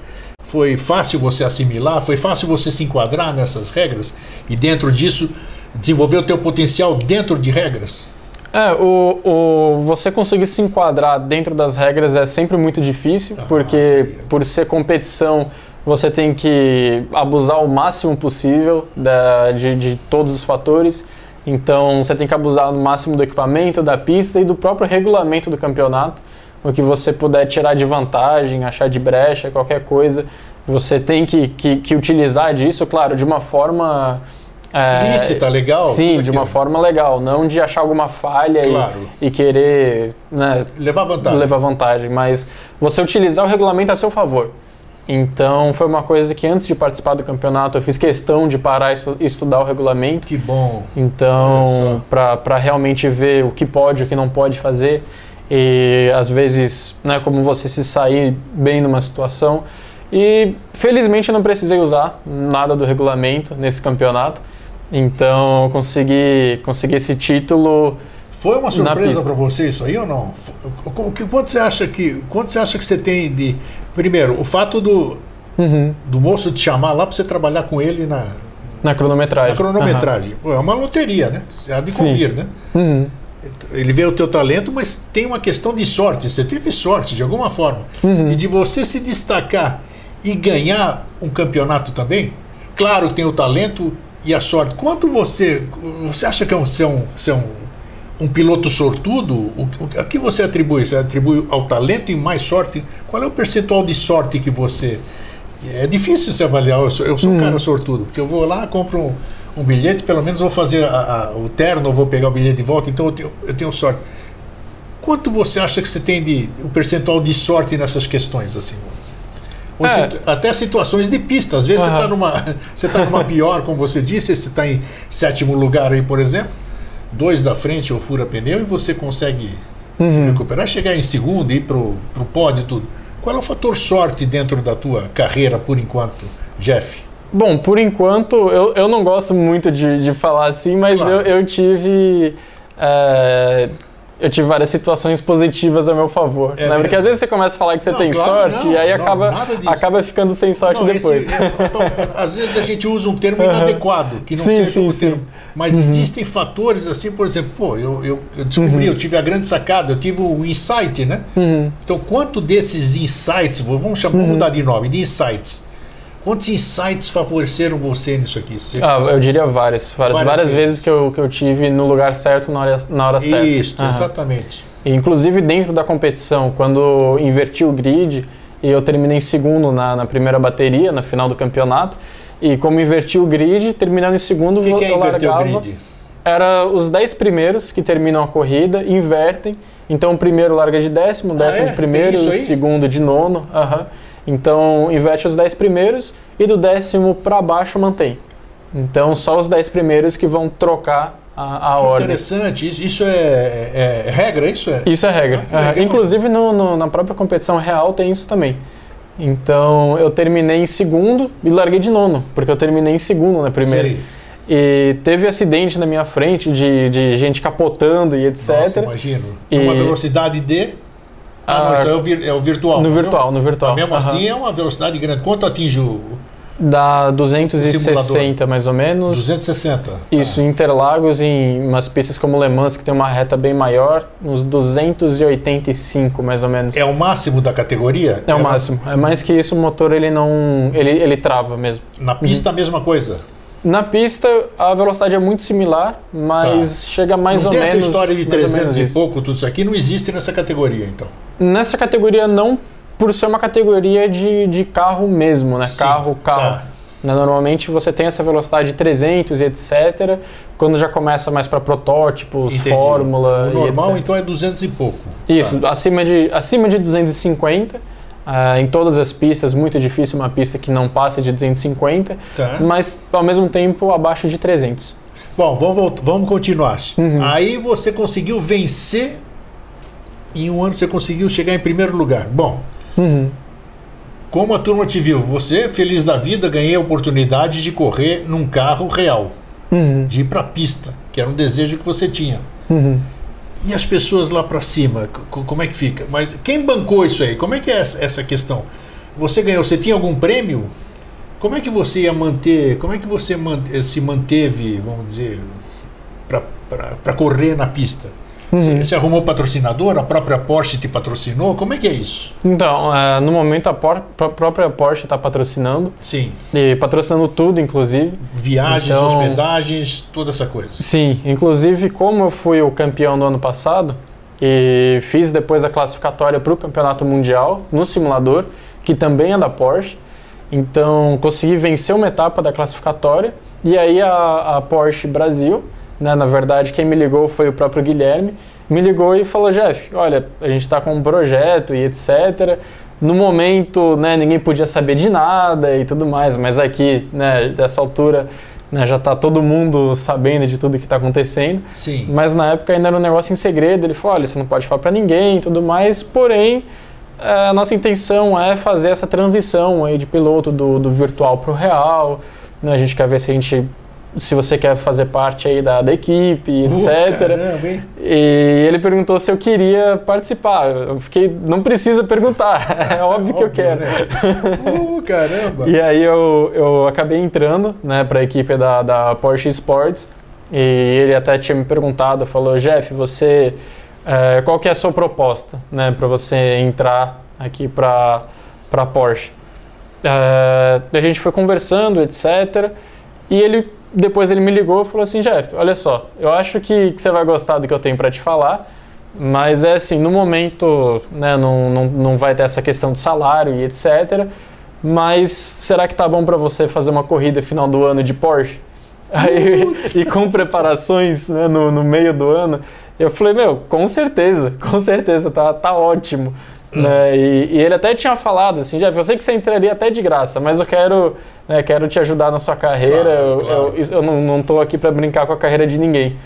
A: foi fácil você assimilar? Foi fácil você se enquadrar nessas regras? E dentro disso, desenvolver o teu potencial dentro de regras?
B: É, o, o, você conseguir se enquadrar dentro das regras é sempre muito difícil, ah, porque por ser competição você tem que abusar o máximo possível da, de, de todos os fatores. Então você tem que abusar no máximo do equipamento, da pista e do próprio regulamento do campeonato. O que você puder tirar de vantagem, achar de brecha, qualquer coisa, você tem que, que, que utilizar disso, claro, de uma forma
A: é, lícita, legal?
B: Sim, de uma forma legal, não de achar alguma falha claro. e, e, querer né,
A: levar vantagem.
B: levar vantagem, mas você utilizar o regulamento a seu favor. Então foi uma coisa que antes de participar do campeonato eu fiz questão de parar e estudar o regulamento.
A: Que bom.
B: Então, para realmente ver o que pode e o que não pode fazer. E às vezes, né, como você se sair bem numa situação. E felizmente eu não precisei usar nada do regulamento nesse campeonato. Então consegui, consegui esse título.
A: Foi uma surpresa para você isso aí ou não? Quanto você acha que quanto você acha que você tem de primeiro o fato do uhum. do moço te chamar lá para você trabalhar com ele na
B: na cronometragem.
A: Na cronometragem. Uhum. É uma loteria, né? Você há de convir, né? Uhum. Ele vê o teu talento, mas tem uma questão de sorte. Você teve sorte de alguma forma. Uhum. E de você se destacar e ganhar um campeonato também. Claro que tem o talento e a sorte. Quanto você. Você acha que é um, ser um, ser um, um piloto sortudo? O, o, a que você atribui? Você atribui ao talento e mais sorte? Qual é o percentual de sorte que você. É difícil se avaliar. Eu sou, eu sou um hum. cara sortudo, porque eu vou lá, compro um, um bilhete, pelo menos vou fazer a, a, o terno, vou pegar o bilhete de volta, então eu tenho, eu tenho sorte. Quanto você acha que você tem de o percentual de sorte nessas questões assim? É. Até situações de pista. Às vezes uhum. você está numa, você tá numa pior, como você disse, você está em sétimo lugar aí, por exemplo, dois da frente ou fura pneu e você consegue uhum. se recuperar, chegar em segundo, ir para o pódio e tudo. Qual é o fator sorte dentro da tua carreira por enquanto, Jeff?
B: Bom, por enquanto, eu, eu não gosto muito de, de falar assim, mas claro. eu, eu tive. É, eu tive várias situações positivas a meu favor. É né? Porque às vezes você começa a falar que você não, tem claro, sorte não, e aí não, acaba, acaba ficando sem sorte depois. Esse, é,
A: às vezes a gente usa um termo inadequado, que não sim, seja sim, o termo. Mas uhum. existem fatores assim, por exemplo, pô, eu, eu, eu descobri, uhum. eu tive a grande sacada, eu tive o insight, né? Uhum. Então, quanto desses insights, vamos chamar, vamos uhum. mudar de nome, de insights, Quantos insights favoreceram você nisso aqui? Você
B: ah, eu diria várias. Várias, várias, várias vezes. vezes, que, eu, que eu tive no lugar certo na hora, na hora certa.
A: Isso, exatamente.
B: Inclusive dentro da competição, quando inverti o grid e eu terminei em segundo na, na primeira bateria, na final do campeonato, E como inverti o grid, terminando em segundo,
A: que
B: eu,
A: que é
B: largava.
A: O grid?
B: Era os 10 primeiros que terminam a corrida, invertem. Então o primeiro larga de décimo, décimo
A: ah, é?
B: de primeiro, segundo de nono. Uhum. Então inverte os 10 primeiros e do décimo para baixo mantém. Então só os 10 primeiros que vão trocar a, a ordem.
A: Interessante, isso, isso é, é, é, regra, isso é?
B: Isso é regra. Ah, uhum. Inclusive no, no, na própria competição real tem isso também. Então eu terminei em segundo e larguei de nono, porque eu terminei em segundo na primeira. Sei. E teve acidente na minha frente de, de gente capotando e etc.
A: Nossa, imagino. E... Uma velocidade de. Ah, não, isso é o, vir, é o virtual.
B: No virtual, no virtual.
A: Mas mesmo uhum. assim é uma velocidade grande. Quanto atinge o.
B: Dá 260 mais ou menos.
A: 260.
B: Isso, tá. Interlagos em umas pistas como Le Mans, que tem uma reta bem maior, uns 285 mais ou menos.
A: É o máximo da categoria?
B: É, é o máximo. É mais que isso, o motor ele não. ele, ele trava mesmo.
A: Na pista uhum. a mesma coisa?
B: Na pista a velocidade é muito similar, mas tá. chega mais
A: não
B: ou menos.
A: Essa história de 300 e pouco, tudo isso aqui não existe nessa categoria, então?
B: Nessa categoria não, por ser uma categoria de, de carro mesmo, né? Sim, carro, carro. Tá. Normalmente você tem essa velocidade de 300 e etc. Quando já começa mais para protótipos, Entendi. fórmula.
A: O normal então é 200 e pouco.
B: Isso, tá. acima, de, acima de 250. Uh, ah, em todas as pistas, muito difícil uma pista que não passe de 250, tá. mas ao mesmo tempo abaixo de 300.
A: Bom, vamos, vamos continuar. Uhum. Aí você conseguiu vencer, em um ano você conseguiu chegar em primeiro lugar. Bom, Uhum. Como a turma te viu? Você, feliz da vida, ganhei a oportunidade de correr num carro real, uhum. de ir para a pista, que era um desejo que você tinha. Uhum. E as pessoas lá para cima, como é que fica? Mas quem bancou isso aí? Como é que é essa questão? Você ganhou, você tinha algum prêmio? Como é que você ia manter, como é que você se manteve, vamos dizer, para correr na pista? Uhum. Você, arrumou patrocinador? A própria Porsche te patrocinou? Como é que é isso?
B: Então, é, no momento a, Por, a própria Porsche está patrocinando.
A: Sim.
B: E patrocinando tudo, inclusive.
A: Viagens, então, hospedagens, toda essa coisa.
B: Sim. Inclusive, como eu fui o campeão do ano passado e fiz depois a classificatória para o Campeonato Mundial no simulador, que também é da Porsche. Então, consegui vencer uma etapa da classificatória. E aí a, a Porsche Brasil né? Na verdade, quem me ligou foi o próprio Guilherme. Me ligou e falou: Jeff, olha, a gente está com um projeto e etc. No momento, né, ninguém podia saber de nada e tudo mais, mas aqui, né, dessa altura, né, já está todo mundo sabendo de tudo que está acontecendo.
A: Sim.
B: Mas na época ainda era um negócio em segredo. Ele falou: olha, você não pode falar para ninguém e tudo mais, porém. A nossa intenção é fazer essa transição aí de piloto do, do virtual para o real. Né? A gente quer ver se a gente se você quer fazer parte aí da, da equipe, etc. Caramba, e ele perguntou se eu queria participar. Eu fiquei, não precisa perguntar, é óbvio, óbvio que eu quero. Né?
A: Uh, caramba!
B: e aí eu, eu acabei entrando né, para a equipe da, da Porsche Sports e ele até tinha me perguntado, falou, Jeff, você, é, qual que é a sua proposta né, para você entrar aqui para a Porsche? É, a gente foi conversando, etc. E ele depois ele me ligou e falou assim, Jeff, olha só, eu acho que, que você vai gostar do que eu tenho para te falar, mas é assim, no momento né, não, não, não vai ter essa questão de salário e etc. Mas será que tá bom para você fazer uma corrida final do ano de Porsche? Aí, e com preparações né, no, no meio do ano, eu falei, meu, com certeza, com certeza, tá, tá ótimo. Né? E, e, ele até tinha falado assim, já eu sei que você entraria até de graça, mas eu quero, né, quero te ajudar na sua carreira. Claro, claro. Eu, eu, eu, não, tô aqui para brincar com a carreira de ninguém.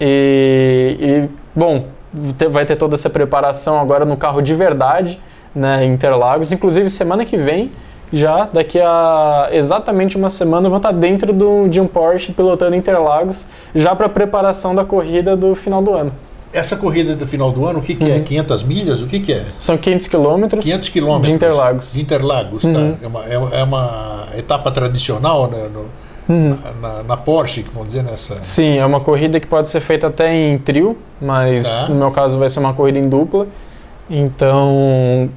B: E, e, bom, vai ter toda essa preparação agora no carro de verdade, né, Interlagos. Inclusive semana que vem, já daqui a exatamente uma semana, eu vou estar dentro do, de um Porsche pilotando Interlagos, já para preparação da corrida do final do ano.
A: Essa corrida do final do ano, o que, que é? uhum. é? 500 milhas? O que, que é?
B: São 500 quilômetros.
A: 500 quilômetros.
B: De Interlagos.
A: De Interlagos, tá. uhum. tá. É uma, é, é, uma etapa tradicional né, no, uhum. na, na, na, Porsche, que vamos dizer nessa.
B: Sim, é uma corrida que pode ser feita até em trio, mas tá. no meu caso vai ser uma corrida em dupla. Então,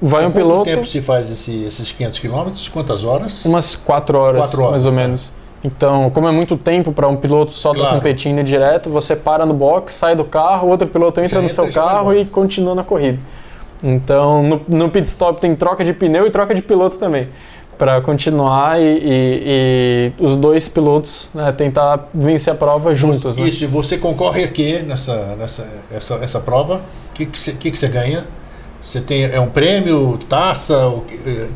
B: vai um piloto.
A: Quanto tempo se faz esse, esses 500 quilômetros? Quantas horas?
B: Umas 4 horas, quatro horas mais ou tá. menos. Então, como é muito tempo para um piloto só estar tá competindo direto, você para no box, sai do carro, outro piloto entra já no entra, seu carro e continua na corrida. Então, no, no, pit stop tem troca de pneu e troca de piloto também. para continuar e, e, e, os dois pilotos né, tentar vencer a prova juntos.
A: Né? Isso, né? e você concorre aqui nessa, nessa essa, essa prova? O que, que, você, que, que você ganha? Você tem é um prêmio, taça,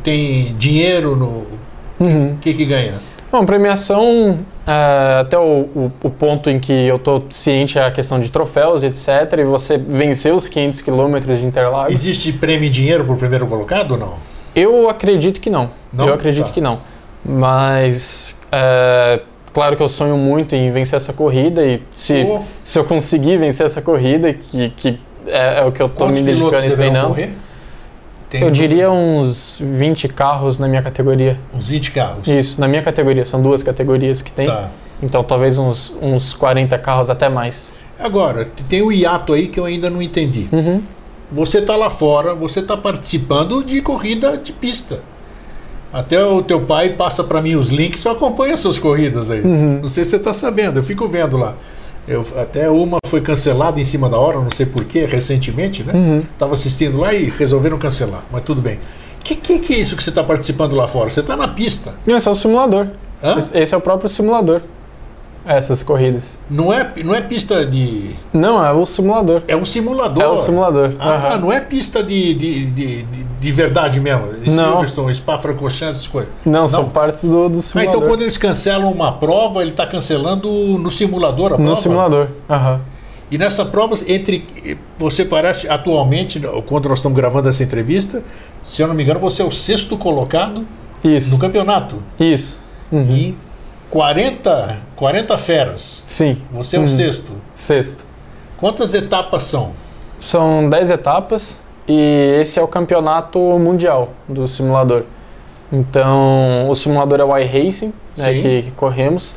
A: tem dinheiro no. O uhum. que, que ganha?
B: Bom, premiação, é, até o, o, o, ponto em que eu estou ciente é a questão de troféus, etc. E você venceu os 500 quilômetros de Interlagos.
A: Existe prêmio em dinheiro para o primeiro colocado ou não?
B: Eu acredito que não. não? Eu acredito tá. que não. Mas, é, claro que eu sonho muito em vencer essa corrida e se, oh. se eu conseguir vencer essa corrida, que, que é, é o que eu estou me dedicando e treinando. Correr? Tem eu diria uns 20 carros na minha categoria.
A: Uns 20 carros?
B: Isso, na minha categoria. São duas categorias que tem. Tá. Então talvez uns, uns 40 carros até mais.
A: Agora, tem o hiato aí que eu ainda não entendi. Uhum. Você está lá fora, você está participando de corrida de pista. Até o teu pai passa para mim os links, eu acompanho essas corridas aí. Uhum. Não sei se você está sabendo, eu fico vendo lá. Eu, até uma foi cancelada em cima da hora, não sei porquê, recentemente, né? Uhum. Tava assistindo lá e resolveram cancelar, mas tudo bem. O que, que, que, é isso que você está participando lá fora? Você está na pista.
B: Não, esse é o simulador. Hã? Esse é o próprio simulador essas corridas.
A: Não é, não é pista de.
B: Não, é o simulador.
A: É um simulador.
B: É o simulador.
A: Ah, uhum. não é pista de, de, de, de verdade mesmo.
B: Não.
A: Silverstone, Spa-Francorchamps, essas coisas.
B: Não, não, são partes do, do simulador.
A: Ah, então quando eles cancelam uma prova, ele está cancelando no simulador a prova?
B: No simulador. Uhum.
A: E nessa prova, entre. Você parece atualmente, quando nós estamos gravando essa entrevista, se eu não me engano, você é o sexto colocado
B: Isso.
A: no campeonato.
B: Isso.
A: Uhum. E 40, 40 feras.
B: Sim.
A: Você é o uhum. sexto.
B: Sexto.
A: Quantas etapas são?
B: São 10 etapas e esse é o campeonato mundial do simulador. Então, o simulador é o iRacing, né, que, que corremos.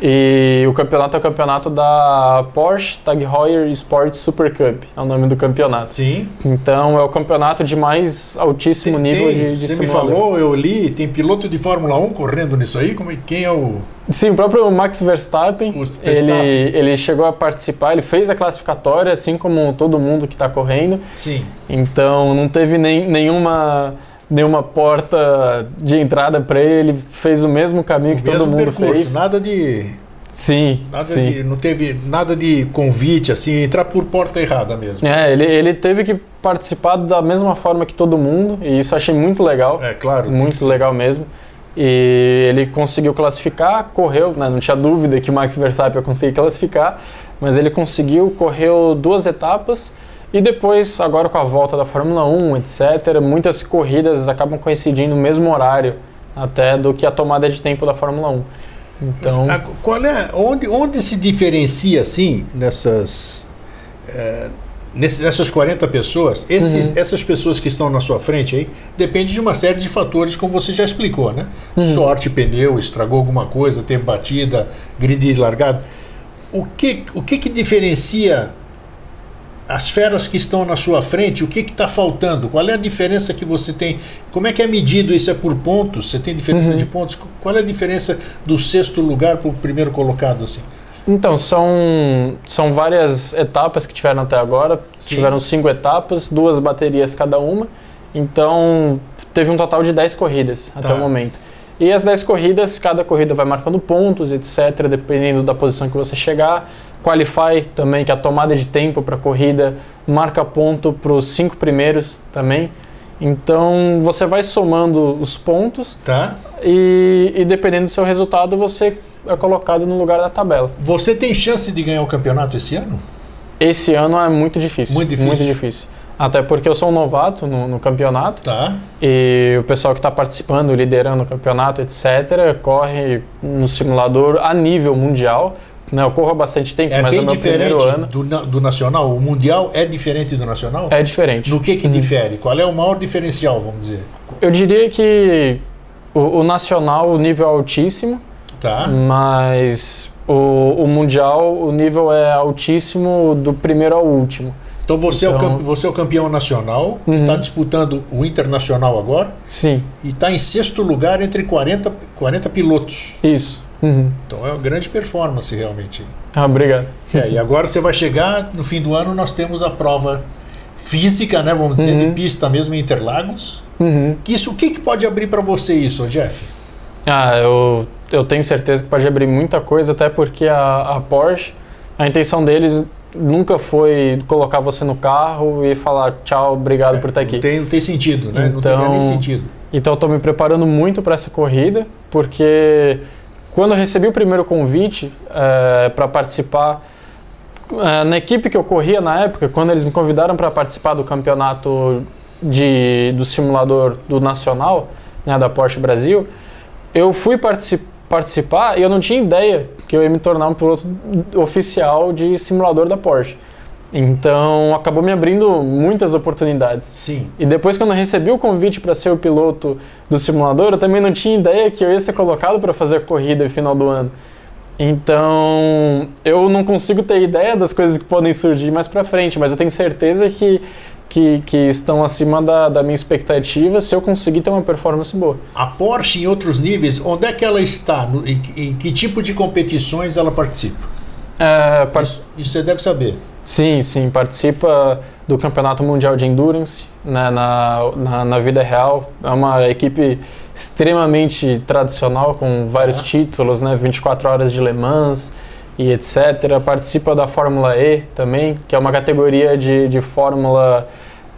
B: E o campeonato é o campeonato da Porsche Tag Heuer Sport Super Cup, é o nome do campeonato.
A: Sim.
B: Então é o campeonato de mais altíssimo tem, nível
A: tem,
B: de, de
A: Você
B: simulador.
A: me falou, eu li, tem piloto de Fórmula 1 correndo nisso aí? Como é, quem é o.
B: Sim, o próprio Max Verstappen, Verstappen. Ele, ele chegou a participar, ele fez a classificatória, assim como todo mundo que está correndo.
A: Sim.
B: Então não teve nem, nenhuma nenhuma porta de entrada para ele, ele fez o mesmo caminho o que mesmo todo mundo percurso, fez.
A: Nada de
B: Sim,
A: nada
B: sim.
A: De, não teve nada de convite, assim, entrar por porta errada mesmo.
B: É, ele, ele teve que participar da mesma forma que todo mundo, e isso achei muito legal.
A: É, claro.
B: Muito legal mesmo. E ele conseguiu classificar, correu, né, não tinha dúvida que o Max Verstappen ia conseguir classificar, mas ele conseguiu, correu duas etapas, e depois, agora com a volta da Fórmula 1, etc., muitas corridas acabam coincidindo no mesmo horário até do que a tomada de tempo da Fórmula 1. Então,
A: qual é onde, onde se diferencia assim nessas é, nessas 40 pessoas, esses, uhum. essas pessoas que estão na sua frente aí, depende de uma série de fatores, como você já explicou, né? Uhum. Sorte, pneu, estragou alguma coisa, teve batida, grid largado. O que, o que, que diferencia as feras que estão na sua frente, o que está faltando? Qual é a diferença que você tem? Como é que é medido isso? É por pontos? Você tem diferença uhum. de pontos? Qual é a diferença do sexto lugar para o primeiro colocado? Assim?
B: Então, são, são várias etapas que tiveram até agora. Sim. Tiveram cinco etapas, duas baterias cada uma. Então, teve um total de 10 corridas até tá. o momento. E as 10 corridas, cada corrida vai marcando pontos, etc., dependendo da posição que você chegar. Qualify também, que é a tomada de tempo para a corrida, marca ponto para os cinco primeiros também. Então você vai somando os pontos
A: tá.
B: e, e dependendo do seu resultado você é colocado no lugar da tabela.
A: Você tem chance de ganhar o campeonato esse ano?
B: Esse ano é muito difícil.
A: Muito difícil.
B: Muito difícil. Até porque eu sou um novato no, no campeonato.
A: Tá.
B: E o pessoal que está participando, liderando o campeonato, etc., corre no simulador a nível mundial. Né, eu corro há bastante tempo,
A: é
B: mas
A: bem
B: é o meu primeiro ano.
A: Do, do nacional? O mundial é diferente do nacional?
B: É diferente.
A: No que que uhum. difere? Qual é o maior diferencial, vamos dizer?
B: Eu diria que o, o nacional, o nível é altíssimo.
A: Tá.
B: Mas o, o mundial, o nível é altíssimo do primeiro ao último.
A: Então você, então... É, o, então você é o campeão nacional, está uhum. disputando o internacional agora.
B: Sim.
A: E está em sexto lugar entre 40, 40 pilotos.
B: Isso.
A: Uhum. Então é uma grande performance realmente.
B: Ah, obrigado.
A: É, e agora você vai chegar, no fim do ano nós temos a prova física, né? Vamos dizer, uhum. de pista mesmo em Interlagos. Uhum. Isso, o que, que pode abrir para você isso, Jeff?
B: Ah, eu, eu tenho certeza que pode abrir muita coisa, até porque a, a Porsche, a intenção deles nunca foi colocar você no carro e falar tchau, obrigado é, por estar aqui.
A: Não tem, não tem sentido, né? Então, não tem nem sentido.
B: Então eu estou me preparando muito para essa corrida, porque quando eu recebi o primeiro convite é, para participar, é, na equipe que eu corria na época, quando eles me convidaram para participar do campeonato de, do simulador do Nacional, né, da Porsche Brasil, eu fui participar e eu não tinha ideia que eu ia me tornar um piloto oficial de simulador da Porsche. Então acabou me abrindo muitas oportunidades.
A: Sim.
B: E depois quando eu recebi o convite para ser o piloto do simulador, eu também não tinha ideia que eu ia ser colocado para fazer a corrida no final do ano. Então, eu não consigo ter ideia das coisas que podem surgir mais para frente, mas eu tenho certeza que que, que estão acima da, da minha expectativa se eu conseguir ter uma performance boa.
A: A Porsche, em outros níveis, onde é que ela está? Em, em que tipo de competições ela participa? É, part... isso, isso, você deve saber.
B: Sim, sim. Participa do Campeonato Mundial de Endurance né, na, na, na, vida real. É uma equipe extremamente tradicional, com vários títulos, né, 24 horas de Le Mans e etc. Participa da Fórmula E também, que é uma categoria de, de Fórmula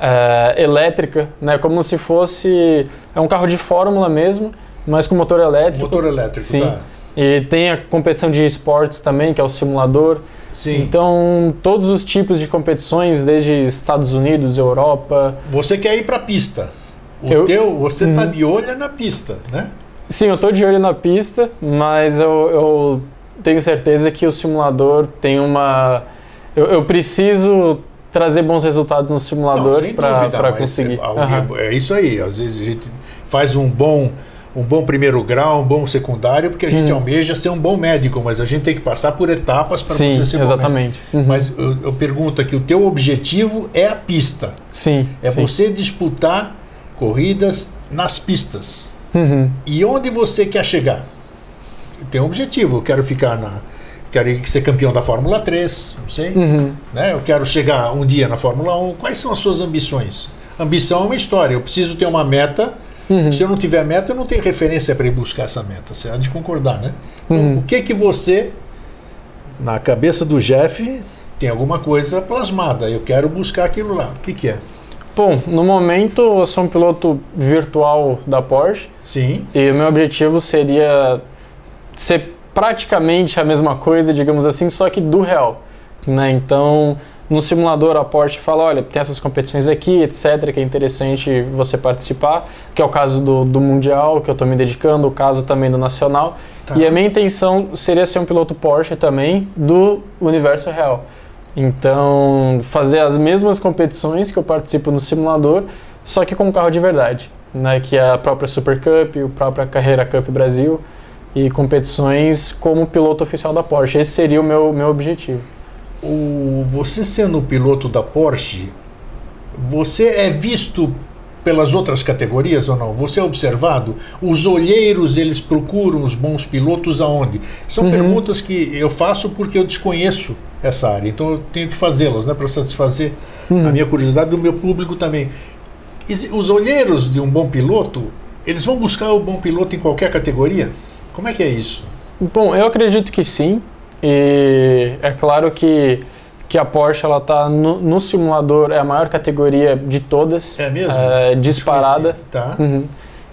B: é, elétrica, né? Como se fosse é um carro de Fórmula mesmo, mas com motor elétrico.
A: Motor elétrico,
B: sim.
A: Tá.
B: E tem a competição de esportes também, que é o simulador.
A: Sim.
B: Então, todos os tipos de competições, desde Estados Unidos, Europa.
A: Você quer ir para a pista? O eu, teu, você está hum. de olho na pista, né?
B: Sim, eu estou de olho na pista, mas eu, eu tenho certeza que o simulador tem uma. Eu, eu preciso trazer bons resultados no simulador para conseguir.
A: É, uhum. é, isso aí. Às vezes a gente faz um bom um bom primeiro grau, um bom secundário, porque a gente hum. almeja ser um bom médico, mas a gente tem que passar por etapas para você ser
B: exatamente.
A: bom médico. Uhum. Mas eu, eu, pergunto aqui, o teu objetivo é a pista.
B: Sim.
A: É
B: sim.
A: você disputar corridas nas pistas.
B: Uhum.
A: E onde você quer chegar? tem um objetivo. Eu quero ficar na. Quero ser campeão da Fórmula 3, não sei.
B: Uhum.
A: Né? Eu quero chegar um dia na Fórmula 1. Quais são as suas ambições? Ambição é uma história. Eu preciso ter uma meta. Uhum. Se eu não tiver meta, eu não tenho referência para ir buscar essa meta. Você há de concordar, né? Então, uhum. o que que você, na cabeça do Jeff, tem alguma coisa plasmada? Eu quero buscar aquilo lá. O que, que é?
B: Bom, no momento eu sou um piloto virtual da Porsche.
A: Sim.
B: E o meu objetivo seria ser praticamente a mesma coisa, digamos assim, só que do real. Né? Então, no simulador a Porsche fala, olha, tem essas competições aqui, etc, que é interessante você participar, que é o caso do, do Mundial, que eu estou me dedicando, o caso também do Nacional. Tá. E a minha intenção seria ser um piloto Porsche também do universo real. Então, fazer as mesmas competições que eu participo no simulador, só que com um carro de verdade, né? que é a própria Super Cup, a própria Carreira Cup Brasil e competições como piloto oficial da Porsche. Esse seria o meu, meu objetivo.
A: O, você sendo piloto da Porsche, você é visto pelas outras categorias ou não? Você é observado? Os olheiros, eles procuram os bons pilotos aonde? São uhum. perguntas que eu faço porque eu desconheço essa área, então eu tenho que fazê-las né, para satisfazer uhum. a minha curiosidade do meu público também. Os olheiros de um bom piloto, eles vão buscar o bom piloto em qualquer categoria? Como é que é isso?
B: Bom, eu acredito que sim. E é claro que, que a Porsche ela está no, no, simulador é a maior categoria de todas.
A: É mesmo?
B: É, disparada.
A: Tá.
B: Uhum.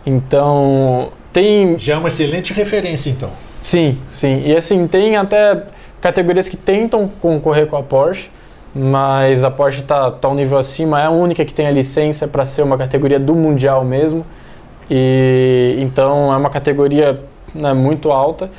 B: Então tem.
A: Já é uma excelente referência, então.
B: Sim, sim. E assim tem até categorias que tentam concorrer com a Porsche, mas a Porsche está tá um nível acima. É a única que tem a licença para ser uma categoria do mundial mesmo. E então é uma categoria né, muito alta.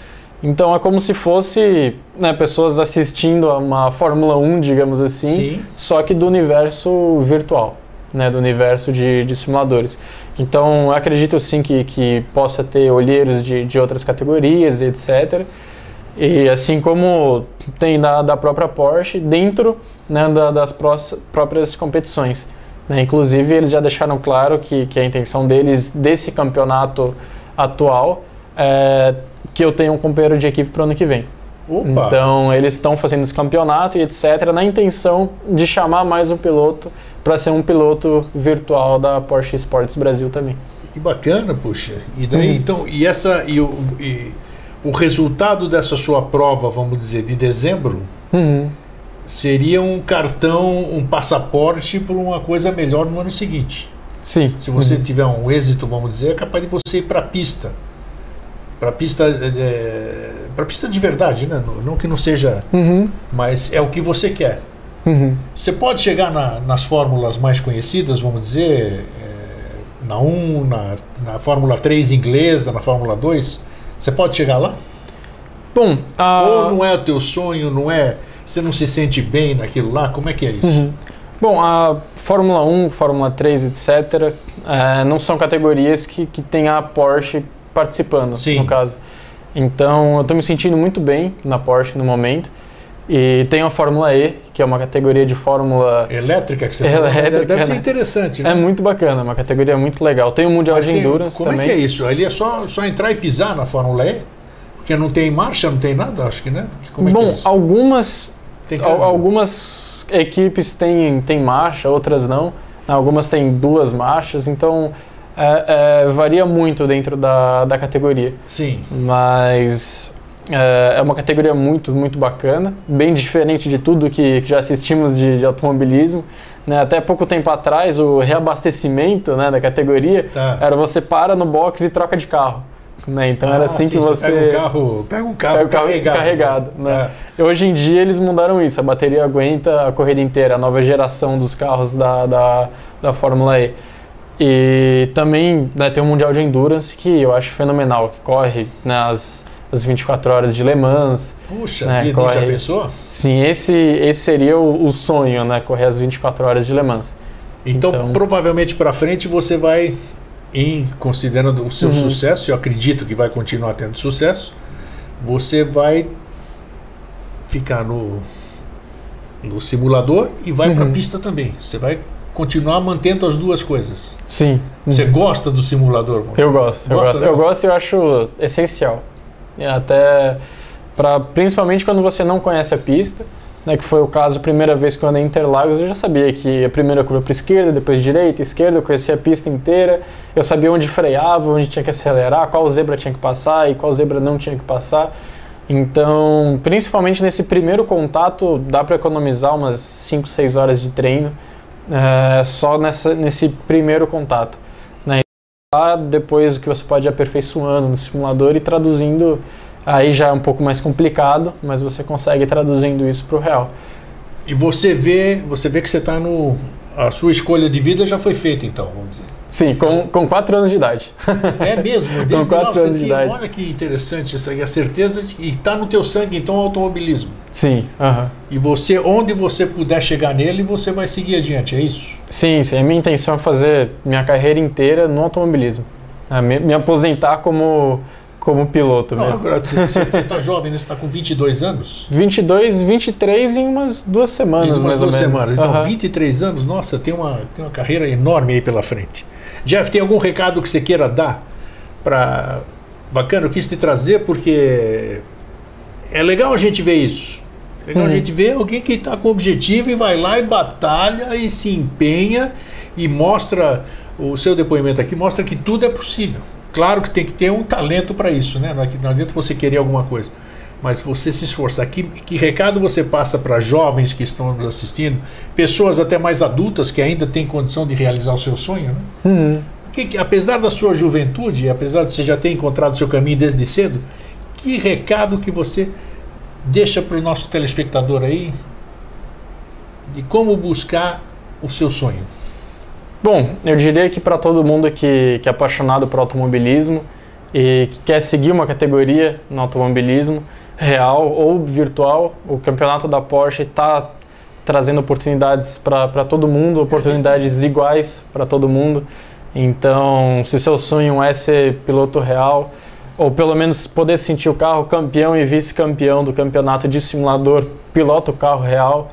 B: Então é como se fosse né, pessoas assistindo a uma Fórmula 1, digamos assim,
A: Sim.
B: só que do universo virtual, né, do universo de, de simuladores. Então acredito sim que, que possa ter olheiros de, de outras categorias, etc. E assim como tem da, da própria Porsche dentro né, da, das prós, próprias competições. Né? Inclusive eles já deixaram claro que, que a intenção deles desse campeonato atual é, que eu tenha um companheiro de equipe para o ano que vem. Opa. Então eles estão fazendo esse campeonato e etc. na intenção de chamar mais um piloto para ser um piloto virtual da Porsche Sports Brasil também.
A: Que bacana, puxa. E daí, uhum. então, e essa e o, e o resultado dessa sua prova, vamos dizer, de dezembro, uhum. seria um cartão, um passaporte para uma coisa melhor no ano seguinte.
B: Sim.
A: Se você uhum. tiver um êxito, vamos dizer, é capaz de você ir para a pista. Para a pista, é, para pista de verdade, né? Não, não que não seja, uhum. mas é o que você quer. Uhum. Você pode chegar na, nas fórmulas mais conhecidas, vamos dizer, é, na 1, na, na Fórmula 3 inglesa, na Fórmula 2. Você pode chegar lá?
B: Bom, uh...
A: ou não é o teu sonho, não é? Você não se sente bem naquilo lá? Como é que é isso? Uhum.
B: Bom, a Fórmula 1, Fórmula 3, etc., é, não são categorias que, que tem a Porsche participando, Sim. no caso. Então, eu estou me sentindo muito bem na Porsche no momento. E tem a Fórmula E, que é uma categoria de Fórmula...
A: Elétrica que você elétrica, falou. Deve ser né? interessante, né?
B: É muito bacana, uma categoria muito legal. Tem o Mundial Mas de tem, Endurance
A: como
B: também.
A: Como é que é isso? Ali é só, só entrar e pisar na Fórmula E? Porque não tem marcha, não tem nada, acho que, né?
B: Como é Bom, é algumas, algumas equipes têm, têm marcha, outras não. Algumas têm duas marchas, então é, é, varia muito dentro da, da categoria.
A: Sim.
B: Mas é, é, uma categoria muito, muito bacana, bem diferente de tudo que, que já assistimos de, de automobilismo. Né? Até pouco tempo atrás, o reabastecimento né, da categoria tá. era você para no box e troca de carro. Né? Então ah, era assim sim, que você.
A: Pega um carro, pega um carro, pega carro carregado.
B: carregado né? é. Hoje em dia eles mudaram isso, a bateria aguenta a corrida inteira, a nova geração dos carros da, da, da Fórmula E. E também né, tem o Mundial de Endurance, que eu acho fenomenal, que corre nas as 24 horas de Le Mans.
A: Puxa, né, corre... já pensou?
B: Sim, esse, esse seria o, o, sonho, né? Correr as 24 horas de Le Mans.
A: Então, então... provavelmente para frente você vai, em considerando o seu uhum. sucesso, eu acredito que vai continuar tendo sucesso, você vai ficar no, no simulador e vai uhum. para a pista também. Você vai continuar mantendo as duas coisas.
B: Sim.
A: Você uhum. gosta do simulador?
B: Eu gosto, eu gosto. Eu gosto e eu acho essencial. Até para principalmente quando você não conhece a pista, né, que foi o caso a primeira vez que eu andei em Interlagos, eu já sabia que a primeira curva para esquerda, depois direita, esquerda, eu conhecia a pista inteira, eu sabia onde freava, onde tinha que acelerar, qual zebra tinha que passar e qual zebra não tinha que passar. Então, principalmente nesse primeiro contato, dá para economizar umas 5, 6 horas de treino é, só nessa, nesse primeiro contato. Né? Depois o que você pode ir aperfeiçoando no simulador e traduzindo, aí já é um pouco mais complicado, mas você consegue traduzindo isso para o real.
A: E você vê, você vê que você está no. A sua escolha de vida já foi feita, então, vamos dizer.
B: Sim, com, com quatro anos de idade.
A: É mesmo? Desde com quatro anos de idade. Olha que interessante isso aí, a certeza de, e está no teu sangue então o automobilismo.
B: Sim. Uh -huh.
A: E você, onde você puder chegar nele, você vai seguir adiante, é isso?
B: Sim, sim. A minha intenção é fazer minha carreira inteira no automobilismo. É, me, me aposentar como como piloto
A: Não,
B: mesmo.
A: Agora, você está jovem, né? Você está com 22 anos?
B: 22, 23 em umas duas semanas, em umas mais
A: duas
B: ou
A: menos. semanas. Então, uhum. 23 anos, nossa, tem uma, tem uma carreira enorme aí pela frente. Jeff, tem algum recado que você queira dar para bacana? Eu quis te trazer porque é legal a gente ver isso. É legal uhum. a gente ver alguém que está com objetivo e vai lá e batalha e se empenha e mostra o seu depoimento aqui mostra que tudo é possível. Claro que tem que ter um talento para isso, né? Não adianta você querer alguma coisa mas você se esforçar. Que, que recado você passa para jovens que estão nos assistindo, pessoas até mais adultas que ainda têm condição de realizar o seu sonho, né? Uhum. Que, apesar da sua juventude, apesar de você já ter encontrado o seu caminho desde cedo, que recado que você deixa para o nosso telespectador aí de como buscar o seu sonho?
B: Bom, eu diria que para todo mundo que, que é apaixonado por automobilismo e que quer seguir uma categoria no automobilismo, real ou virtual. O campeonato da Porsche está trazendo oportunidades para todo mundo, oportunidades iguais para todo mundo. Então, se seu sonho é ser piloto real, ou pelo menos poder sentir o carro campeão e vice-campeão do campeonato de simulador, pilota o carro real.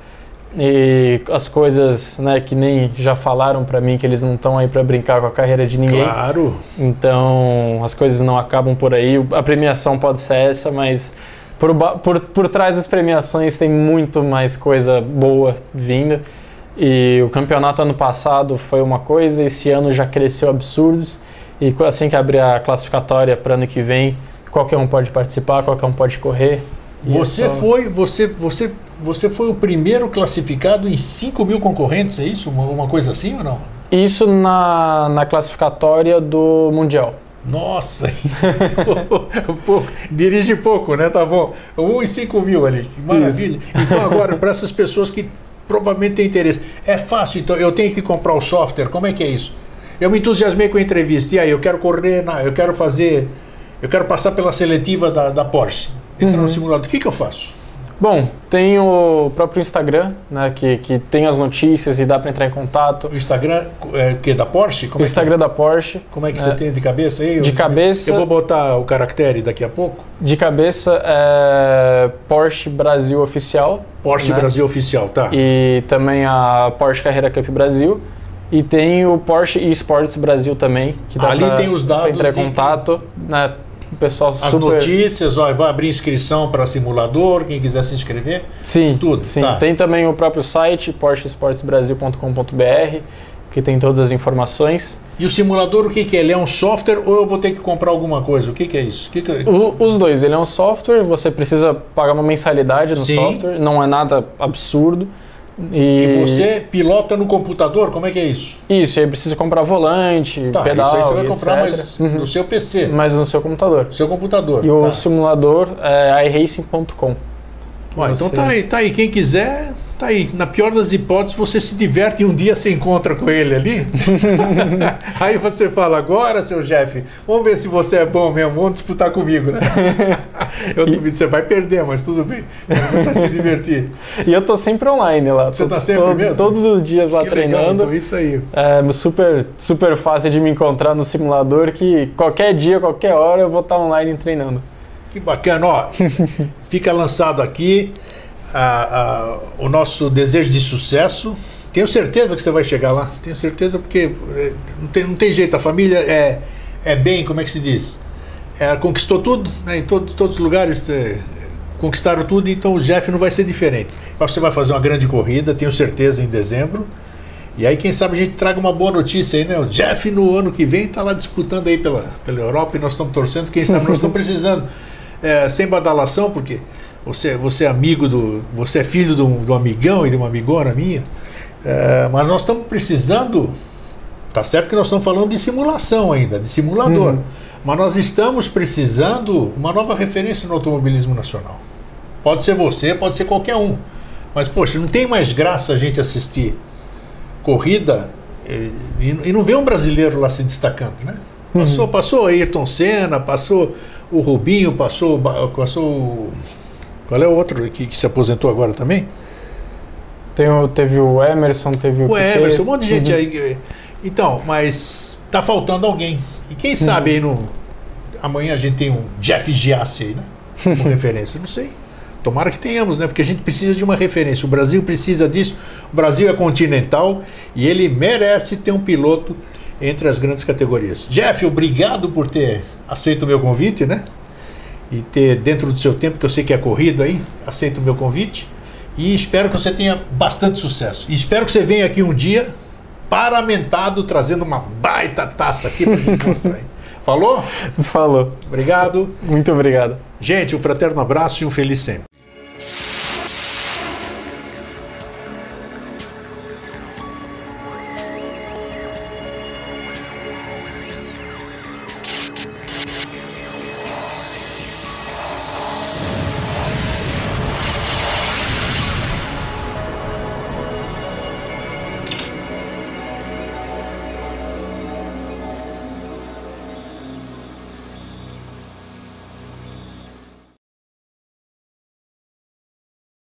B: E as coisas né, que nem já falaram para mim que eles não estão aí para brincar com a carreira de ninguém.
A: Claro.
B: Então as coisas não acabam por aí. A premiação pode ser essa, mas por, por, por trás das premiações tem muito mais coisa boa vindo. E o campeonato ano passado foi uma coisa, esse ano já cresceu absurdos. E assim que abrir a classificatória para ano que vem, qualquer um pode participar, qualquer um pode correr.
A: Você é só... foi, você, você, você foi o primeiro classificado em 5 mil concorrentes, é isso? Uma, uma coisa assim ou não?
B: Isso na, na classificatória do Mundial.
A: Nossa! dirige pouco, né? Tá bom. 1 em 5 mil ali. Maravilha. Isso. Então, agora, para essas pessoas que provavelmente têm interesse, é fácil, então eu tenho que comprar o software, como é que é isso? Eu me entusiasmei com a entrevista, e aí, eu quero correr, na, eu quero fazer, eu quero passar pela seletiva da, da Porsche, entrar uhum. no simulador, o que, que eu faço?
B: Bom, tem o próprio Instagram, né, que, que tem as notícias e dá para entrar em contato.
A: O Instagram é, que da Porsche?
B: Como o é Instagram é? da Porsche.
A: Como é que é, você tem de cabeça aí?
B: De
A: eu,
B: cabeça.
A: Eu vou botar o caractere daqui a pouco.
B: De cabeça é Porsche Brasil Oficial.
A: Porsche né? Brasil Oficial, tá.
B: E também a Porsche Carreira Cup Brasil. E tem o Porsche Esports Brasil também,
A: que dá Ali pra, tem os dados
B: entrar em contato. Né, o pessoal
A: As
B: super...
A: notícias, ó, vai abrir inscrição para simulador, quem quiser se inscrever.
B: Sim, tudo. Sim. Tá. Tem também o próprio site, porschesportsbrasil.com.br, que tem todas as informações.
A: E o simulador, o que, que é? Ele é um software ou eu vou ter que comprar alguma coisa? O que, que é isso? Que que é?
B: O, os dois. Ele é um software, você precisa pagar uma mensalidade no Sim. software, não é nada absurdo.
A: E... e... você pilota no computador? Como é que é isso?
B: Isso, aí precisa comprar volante, tá, pedal. Isso aí você vai comprar
A: mais uhum. no seu PC.
B: Mas no seu computador.
A: Seu computador.
B: E tá. o simulador é iRacing.com.
A: Então tá aí, tá aí. Quem quiser, Tá aí, na pior das hipóteses, você se diverte e um dia se encontra com ele ali. aí você fala, agora, seu Jeff, vamos ver se você é bom mesmo, vamos disputar comigo, né? eu duvido, você vai perder, mas tudo bem. Você vai se divertir.
B: E eu tô sempre online lá.
A: Você tô, tá sempre tô, mesmo?
B: Todos os dias lá que treinando. Legal,
A: então isso aí.
B: É super, super fácil de me encontrar no simulador que qualquer dia, qualquer hora eu vou estar online treinando.
A: Que bacana, ó. fica lançado aqui a, a, o nosso desejo de sucesso. Tenho certeza que você vai chegar lá. Tenho certeza porque é, não tem, não tem jeito. A família é, é bem, como é que se diz? É, conquistou tudo, né? em todo, todos os lugares é, conquistaram tudo, então o Jeff não vai ser diferente. Eu acho que você vai fazer uma grande corrida, tenho certeza, em dezembro. E aí, quem sabe a gente traga uma boa notícia aí, né? O Jeff no ano que vem está lá disputando aí pela, pela Europa e nós estamos torcendo. Quem sabe nós estamos precisando, é, sem badalação, porque você, você é amigo do. Você é filho do, do amigão e de uma amigona minha. É, mas nós estamos precisando. Tá certo que nós estamos falando de simulação ainda, de simulador. Uhum. Mas nós estamos precisando uma nova referência no automobilismo nacional. Pode ser você, pode ser qualquer um. Mas, poxa, não tem mais graça a gente assistir corrida e, e não ver um brasileiro lá se destacando, né? Passou, uhum. passou Ayrton Senna, passou o Rubinho, passou, passou qual é o outro que, que se aposentou agora também?
B: Tem o, teve o Emerson, teve o.
A: O Emerson, um monte de gente uhum. aí. Então, mas tá faltando alguém. E quem sabe uhum. aí no. Amanhã a gente tem um Jeff Giassi aí, né? Como referência. Não sei. Tomara que tenhamos, né? Porque a gente precisa de uma referência. O Brasil precisa disso. O Brasil é continental e ele merece ter um piloto entre as grandes categorias. Jeff, obrigado por ter aceito o meu convite, né? E ter dentro do seu tempo, que eu sei que é corrido aí, aceito o meu convite. E espero que você tenha bastante sucesso. E espero que você venha aqui um dia paramentado, trazendo uma baita taça aqui para gente mostrar aí. Falou?
B: Falou.
A: Obrigado.
B: Muito obrigado.
A: Gente, um fraterno abraço e um feliz sempre.